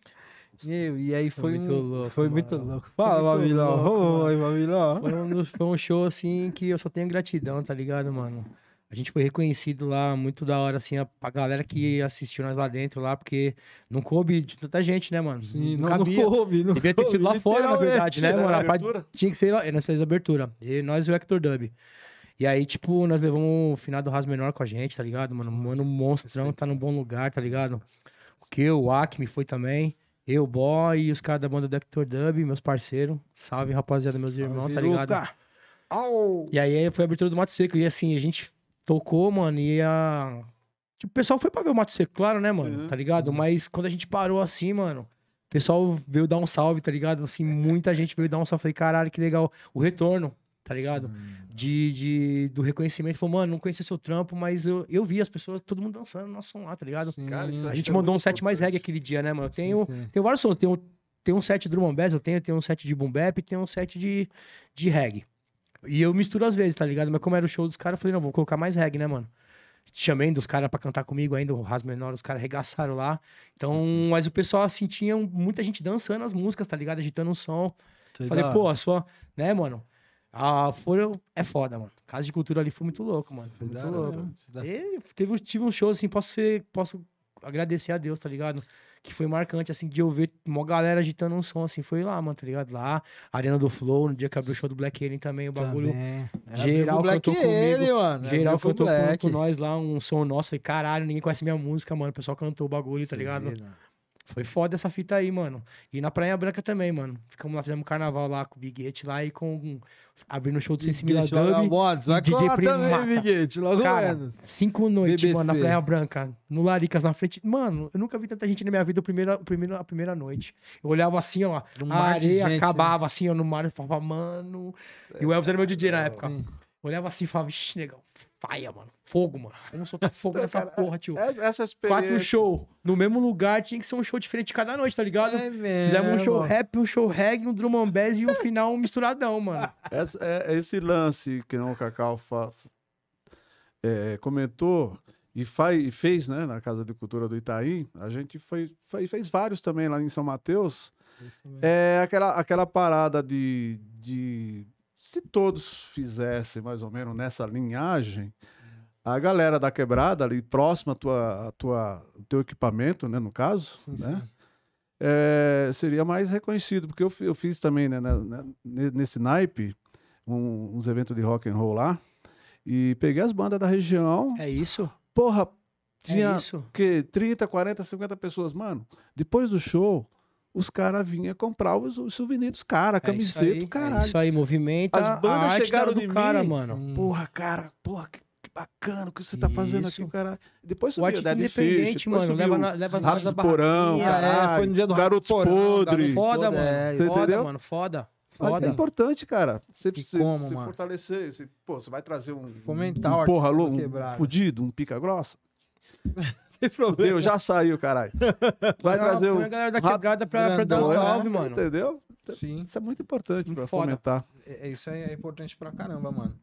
Meu, e aí foi, Foi muito um- louco, Foi muito mano. louco. Fala, muito louco, Oi, Babilão. Foi um, foi um show, assim, que eu só tenho gratidão, tá ligado, mano? A gente foi reconhecido lá, muito da hora, assim, a, a galera que assistiu nós lá dentro, lá, porque não coube de tanta gente, né, mano? Sim, não, não cabia. coube. Não Devia ter sido lá fora, na verdade, né, mano? A abertura? parte- tinha que ser lá, nós fizemos a abertura. E nós e o Hector Dub. E aí, tipo, nós levamos o final do Ras Menor com a gente, tá ligado, mano? Mano, monstrão, tá num bom lugar, tá ligado? Que o Acme foi também. Eu, Boy e os caras da banda do Hector Dub, meus parceiros. Salve, rapaziada, meus irmãos, tá ligado? Au. E aí foi a abertura do Mato Seco. E assim, a gente tocou, mano, e a. Tipo, o pessoal foi pra ver o Mato Seco, claro, né, mano? Sim, tá ligado? Mas quando a gente parou assim, mano, o pessoal veio dar um salve, tá ligado? Assim, muita gente veio dar um salve. Falei, caralho, que legal. O retorno, tá ligado? De, de, do reconhecimento. Falou, mano, não conhecia seu trampo, mas eu, eu vi as pessoas, todo mundo dançando no nosso som lá, tá ligado? Cara, isso A é- gente mandou um set mais reggae aquele dia, né, mano? Eu Sim, tenho, sim. tenho vários sons. Tem um, tem um set de drum and bass, eu tenho, tem um set de boom bap e tem um set de, de reggae. E eu misturo às vezes, tá ligado? Mas como era o show dos caras, eu falei, não, vou colocar mais reggae, né, mano? Chamei dos caras pra cantar comigo ainda, o Ras Menor, os caras arregaçaram lá. Então, mas o pessoal, assim, tinha muita gente dançando as músicas, tá ligado? Agitando o som. Falei, pô, a sua, né, mano? A Folha é foda, mano. Casa de Cultura ali foi muito louco, mano. Foi muito louco. E teve, tive um show, assim, posso ser, posso agradecer a Deus, tá ligado? Que foi marcante, assim, de eu ver uma galera agitando um som, assim, foi lá, mano, tá ligado? Lá, Arena do Flow, no dia que abriu o show do Black Alien também, o bagulho. Também. geral Black cantou comigo. ele, mano. Geral Abriu cantou com, com nós lá, um som nosso. Falei, caralho, ninguém conhece minha música, mano. O pessoal cantou o bagulho, tá ligado? Sim, né? Foi foda essa fita aí, mano. E na Praia Branca também, mano. Ficamos lá, fizemos carnaval lá com o Biguete lá e com. Abrindo o show do Sensimila Dub. Vai DJ colar também. Biguete. Logo Cara, menos. cinco noites, BBC. mano, na Praia Branca, no Laricas, na frente. Mano, eu nunca vi tanta gente na minha vida a primeira, o primeiro, a primeira noite. Eu olhava assim, ó, Um a areia gente, né? acabava assim, ó, no mar, eu falava, mano. E o Elvis era meu DJ na época. Sim. Olhava assim e falava, vixi, negão, faia, mano. Fogo, mano. Vamos soltar fogo nessa cara, porra, tio. Essa essa experiência. Quatro show no mesmo lugar, tinha que ser um show diferente cada noite, tá ligado? É mesmo. Fizemos um show rap, um show reggae, um drum and bass e o final um misturadão, mano. Essa- é, esse lance que não o Cacau fa- é, comentou e, faz, e fez né, na Casa de Cultura do Itaí, a gente foi, foi- fez vários também lá em São Mateus. É aquela, aquela parada de, de. Se todos fizessem mais ou menos nessa linhagem, a galera da quebrada ali próxima à tua, à tua, teu equipamento, né, no caso, Sim, né? sim. é, seria mais reconhecido, porque eu, eu fiz também né, na- na- ne- nesse naipe um- uns eventos de rock and roll lá e peguei as bandas da região. É isso? Porra, É tinha isso? que 30, 40, 50 pessoas, mano. Depois do show, os caras vinham comprar os, os souvenirs dos caras, É isso camiseta, aí, caralho. É isso aí, movimenta As a bandas arte chegaram do cara, mim, mano. Porra, cara, porra, que, que bacana o que você tá fazendo Isso. aqui, cara. Depois O subiu artista Dead independente, Fish, mano, leva, na, leva nós a Porão. Ah, é, caralho. foi no dia do Garotos Porão, Podres. Foda, Foda, mano. é, foda, entendeu? mano. Foda. Mas Foda. é importante, cara. Você, você, como, você mano? fortalecer. Você, pô, você vai trazer um. Fomentar um, o porra, artista um quebrada. fudido, um pica grossa. Tem problema. Deu, já saiu, caralho. Vai Não, trazer um. a galera da quebrada pra, pra dar um grandão, salve, né? mano. Entendeu? Sim. Isso é muito importante Muito pra foda. fomentar. É, é- isso aí é importante pra caramba, mano.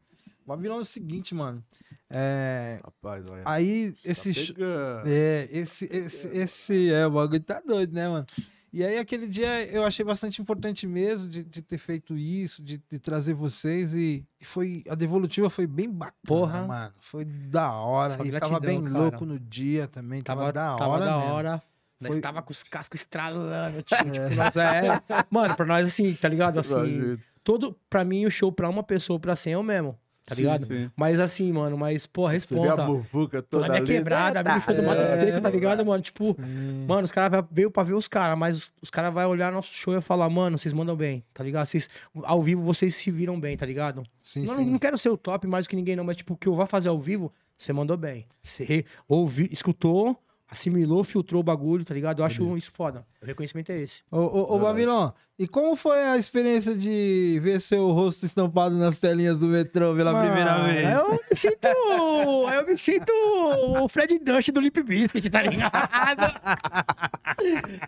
O Babilão é o seguinte, mano. É, Rapaz, olha. aí, Tá esse, sh- pegando. É, esse, esse, esse, é, o bagulho tá doido, né, mano? E aí, aquele dia, eu achei bastante importante mesmo de, de ter feito isso, de, de trazer vocês e, e foi, a devolutiva foi bem bacana, Porra. mano. Foi da hora, Só e tava gratidão, bem cara. louco no dia também, tava, Tava, da tava hora da mesmo. hora. Nós Foi- tava com os cascos estralando, tio. Tipo, nós é... Mano, pra nós, assim, tá ligado? Assim, todo, pra mim, o show pra uma pessoa, pra 100 é o mesmo, tá ligado? sim. Mas assim, mano, mas, pô, a Você a responsa. Tô toda na minha ali. quebrada, abrindo o show do Mato é, tá ligado, mano? Tipo, Sim. mano, os caras veio pra ver os caras, mas os, caras vão olhar nosso show e falar, mano, vocês mandam bem, tá ligado? Vocês, ao vivo vocês se viram bem, tá ligado? Sim, não, não quero ser o top mais do que ninguém, não, mas tipo, o que eu vou fazer ao vivo, você mandou bem. Você ouviu, escutou, assimilou, filtrou o bagulho, tá ligado? Eu acho isso foda. O reconhecimento é esse. Ô, ô, ô. Babilão, e como foi a experiência de ver seu rosto estampado nas telinhas do metrô pela primeira Mano, vez? Eu me sinto. Eu me sinto o Fred Durst do Limp Bizkit, tá ligado?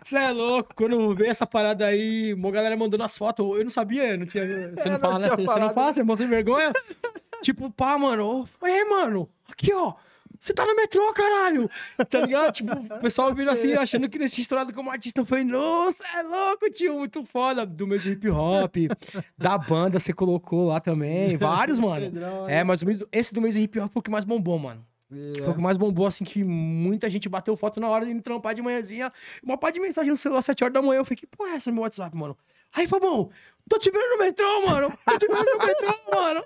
Você é louco. Quando veio essa parada aí, uma galera mandando as fotos. Eu não sabia, não tinha. Você não não fala, né? Você não é mó sem vergonha. tipo, pá, mano. É, mano. Aqui, ó. Você tá no metrô, caralho! Tá ligado? Tipo, o pessoal vindo assim, achando que nesse estourado como artista. Eu falei, nossa, é louco, tio, muito foda. Do do hip hop, da banda você colocou lá também. Vários, mano. Pedrão, É, mas esse do mês do hip hop foi o que mais bombou, mano. é. Foi o que mais bombou, assim, que muita gente bateu foto na hora de me trampar de manhãzinha. Uma pá de mensagem no celular, 7 horas da manhã. Eu falei, que porra é essa no meu WhatsApp, mano? Aí, Fabão, tô te vendo no metrô, mano. Tô te vendo no metrô, mano.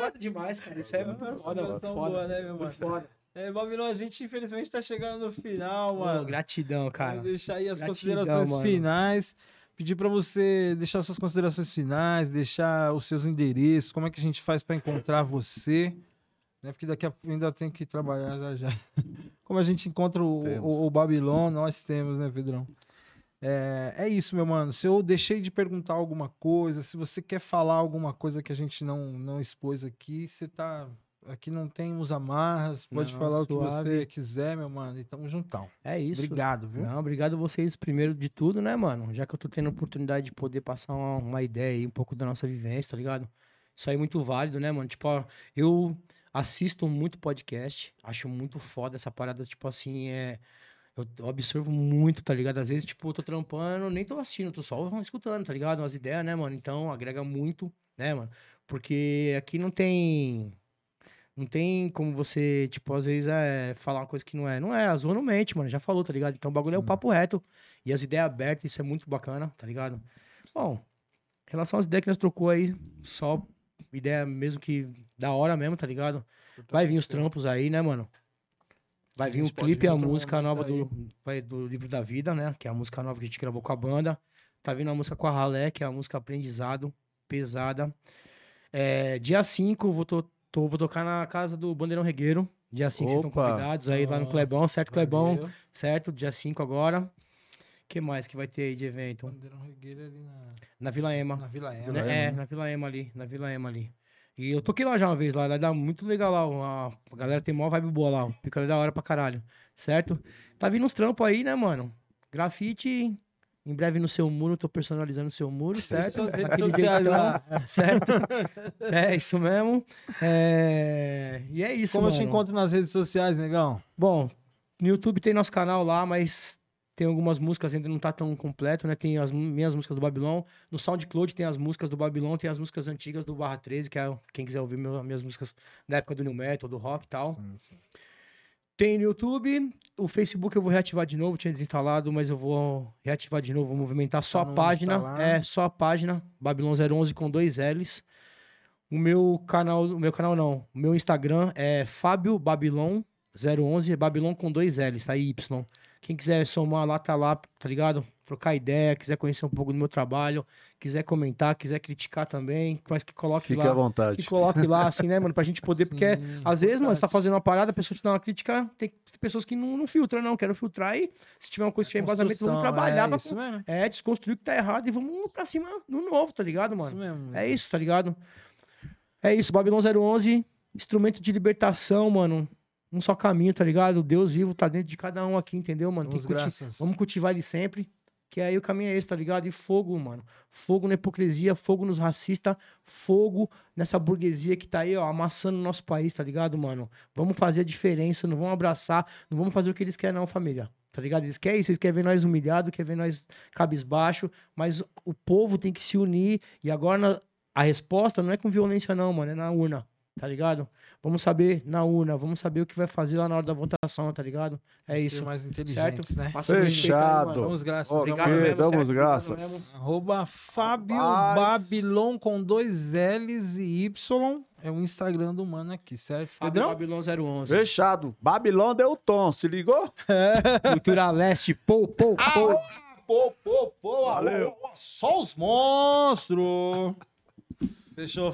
Foda demais, cara. Isso é muito foda, mano. Foda. boa, né, meu mano? Foda. É, Babilão, a gente infelizmente tá chegando no final, mano. gratidão, cara. Vou deixar aí as Gratidão, considerações mano. finais. Pedir pra você deixar suas considerações finais, deixar os seus endereços, como é que a gente faz pra encontrar você, né? Porque daqui a pouco ainda tem que trabalhar já já. Como a gente encontra o, o, o Babilon, nós temos, né, Pedrão? É, é isso, meu mano. Se eu deixei de perguntar alguma coisa, se você quer falar alguma coisa que a gente não, não expôs aqui, você tá. Aqui não temos amarras, pode Não, falar o que você suave. quiser, meu mano. E tamo juntão. É isso. Obrigado, viu? Não, obrigado a vocês primeiro de tudo, né, mano? Já que eu tô tendo a oportunidade de poder passar uma, uma ideia aí, um pouco da nossa vivência, tá ligado? Isso aí é muito válido, né, mano? Tipo, ó, eu assisto muito podcast, acho muito foda essa parada, tipo assim, é. Eu, eu observo muito, tá ligado? Às vezes, tipo, eu tô trampando, nem tô assistindo, tô só escutando, tá ligado? Umas ideias, né, mano? Então, agrega muito, né, mano? Porque aqui não tem. Não tem como você, tipo, às vezes é falar uma coisa que não é. Não é, a zoa não mente, mano. Já falou, tá ligado? Então o bagulho é o Sim. papo reto. E as ideias abertas, isso é muito bacana, tá ligado? Bom, em relação às ideias que nós trocou aí, só ideia mesmo que da hora mesmo, tá ligado? Vai vir os trampos aí, né, mano? Vai vir pode clipe e a música nova do, vai, do Livro da Vida, né? Que é a música nova que a gente gravou com a banda. Tá vindo a música com a Ralé, que é a música Aprendizado, pesada. É, dia 5, vou, to- tô- vou tocar na casa do Bandeirão Regueiro. Dia 5, vocês estão convidados aí lá no Ó, Clebão, certo, Clebão? Valeu. Certo? Dia 5 agora. O que mais que vai ter aí de evento? Bandeirão Regueiro ali na, Na Vila Ema. na Vila Ema. Né? né? É, na Vila Ema ali, na Vila Ema ali. E eu toquei lá já uma vez lá, lá dá muito legal lá. A a galera tem maior vibe boa lá, fica da hora pra caralho, certo? Tá vindo uns trampos aí, né, mano? Grafite, em breve no seu muro, tô personalizando o seu muro, certo? Daquele jeitão, lá. certo? É isso mesmo. É... E é isso, Como eu mano. te encontro nas redes sociais, negão? Bom, no YouTube tem nosso canal lá, mas tem algumas músicas ainda não tá tão completo, né? Tem as minhas músicas do Babylon. No SoundCloud tem as músicas do Babylon, tem as músicas antigas do Barra 13, que é quem quiser ouvir meu- minhas músicas da época do New Metal, do rock e tal. Tem no YouTube, o Facebook eu vou reativar de novo, tinha desinstalado, mas eu vou reativar de novo, vou movimentar só Pra a página. instalar. É, só a página, Babylon 011 com dois L's. O meu canal, o meu canal não, o meu Instagram é Fábio Babylon 011, Babylon com dois L's, tá? Y. Quem quiser somar lá, tá lá, tá ligado? Trocar ideia, quiser conhecer um pouco do meu trabalho, quiser comentar, quiser criticar também, mas que coloque Fique lá à vontade. que coloque lá, assim, né, mano? Pra gente poder, porque Sim, às vezes, mano, você tá fazendo uma parada, a pessoa te dá uma crítica, tem pessoas que não, não filtram, não, quero filtrar e se tiver uma coisa que tiver embasamento, vamos trabalhar é pra isso mesmo. é, desconstruir o que tá errado e vamos pra cima no novo, tá ligado, Isso mano? mesmo. É isso, tá ligado? É isso, Babylon 011, instrumento de libertação, mano. Um só caminho, tá ligado? Deus vivo tá dentro de cada um aqui, entendeu, mano? Que culti-. Vamos cultivar ele sempre. Que aí o caminho é esse, tá ligado? E fogo, mano. Fogo na hipocrisia, fogo nos racistas, fogo nessa burguesia que tá aí, ó, amassando o nosso país, tá ligado, mano? Vamos fazer a diferença, não vamos abraçar, não vamos fazer o que eles querem, não, família. Tá ligado? Eles querem isso, eles querem ver nós humilhados, querem ver nós cabisbaixo, mas o povo tem que se unir. E agora na- a resposta não é com violência, não, mano, é na urna, tá ligado? Vamos saber na urna, vamos saber o que vai fazer lá na hora da votação, tá ligado? É Ser isso. mais inteligentes, né? Passa aí. Fechado. Damos graças. Ok, Obrigado mesmo, damos certo? graças. Arroba Fábio Rapaz. Babilon com dois L's e Y. É o Instagram do mano aqui, certo? Fábio? Babylon 011. Fechado. Babilão deu o tom, se ligou? Cultura Leste, pô, pô, Ah, pô. Pô, pô, pô, Valeu. alô, só os monstros. Fechou.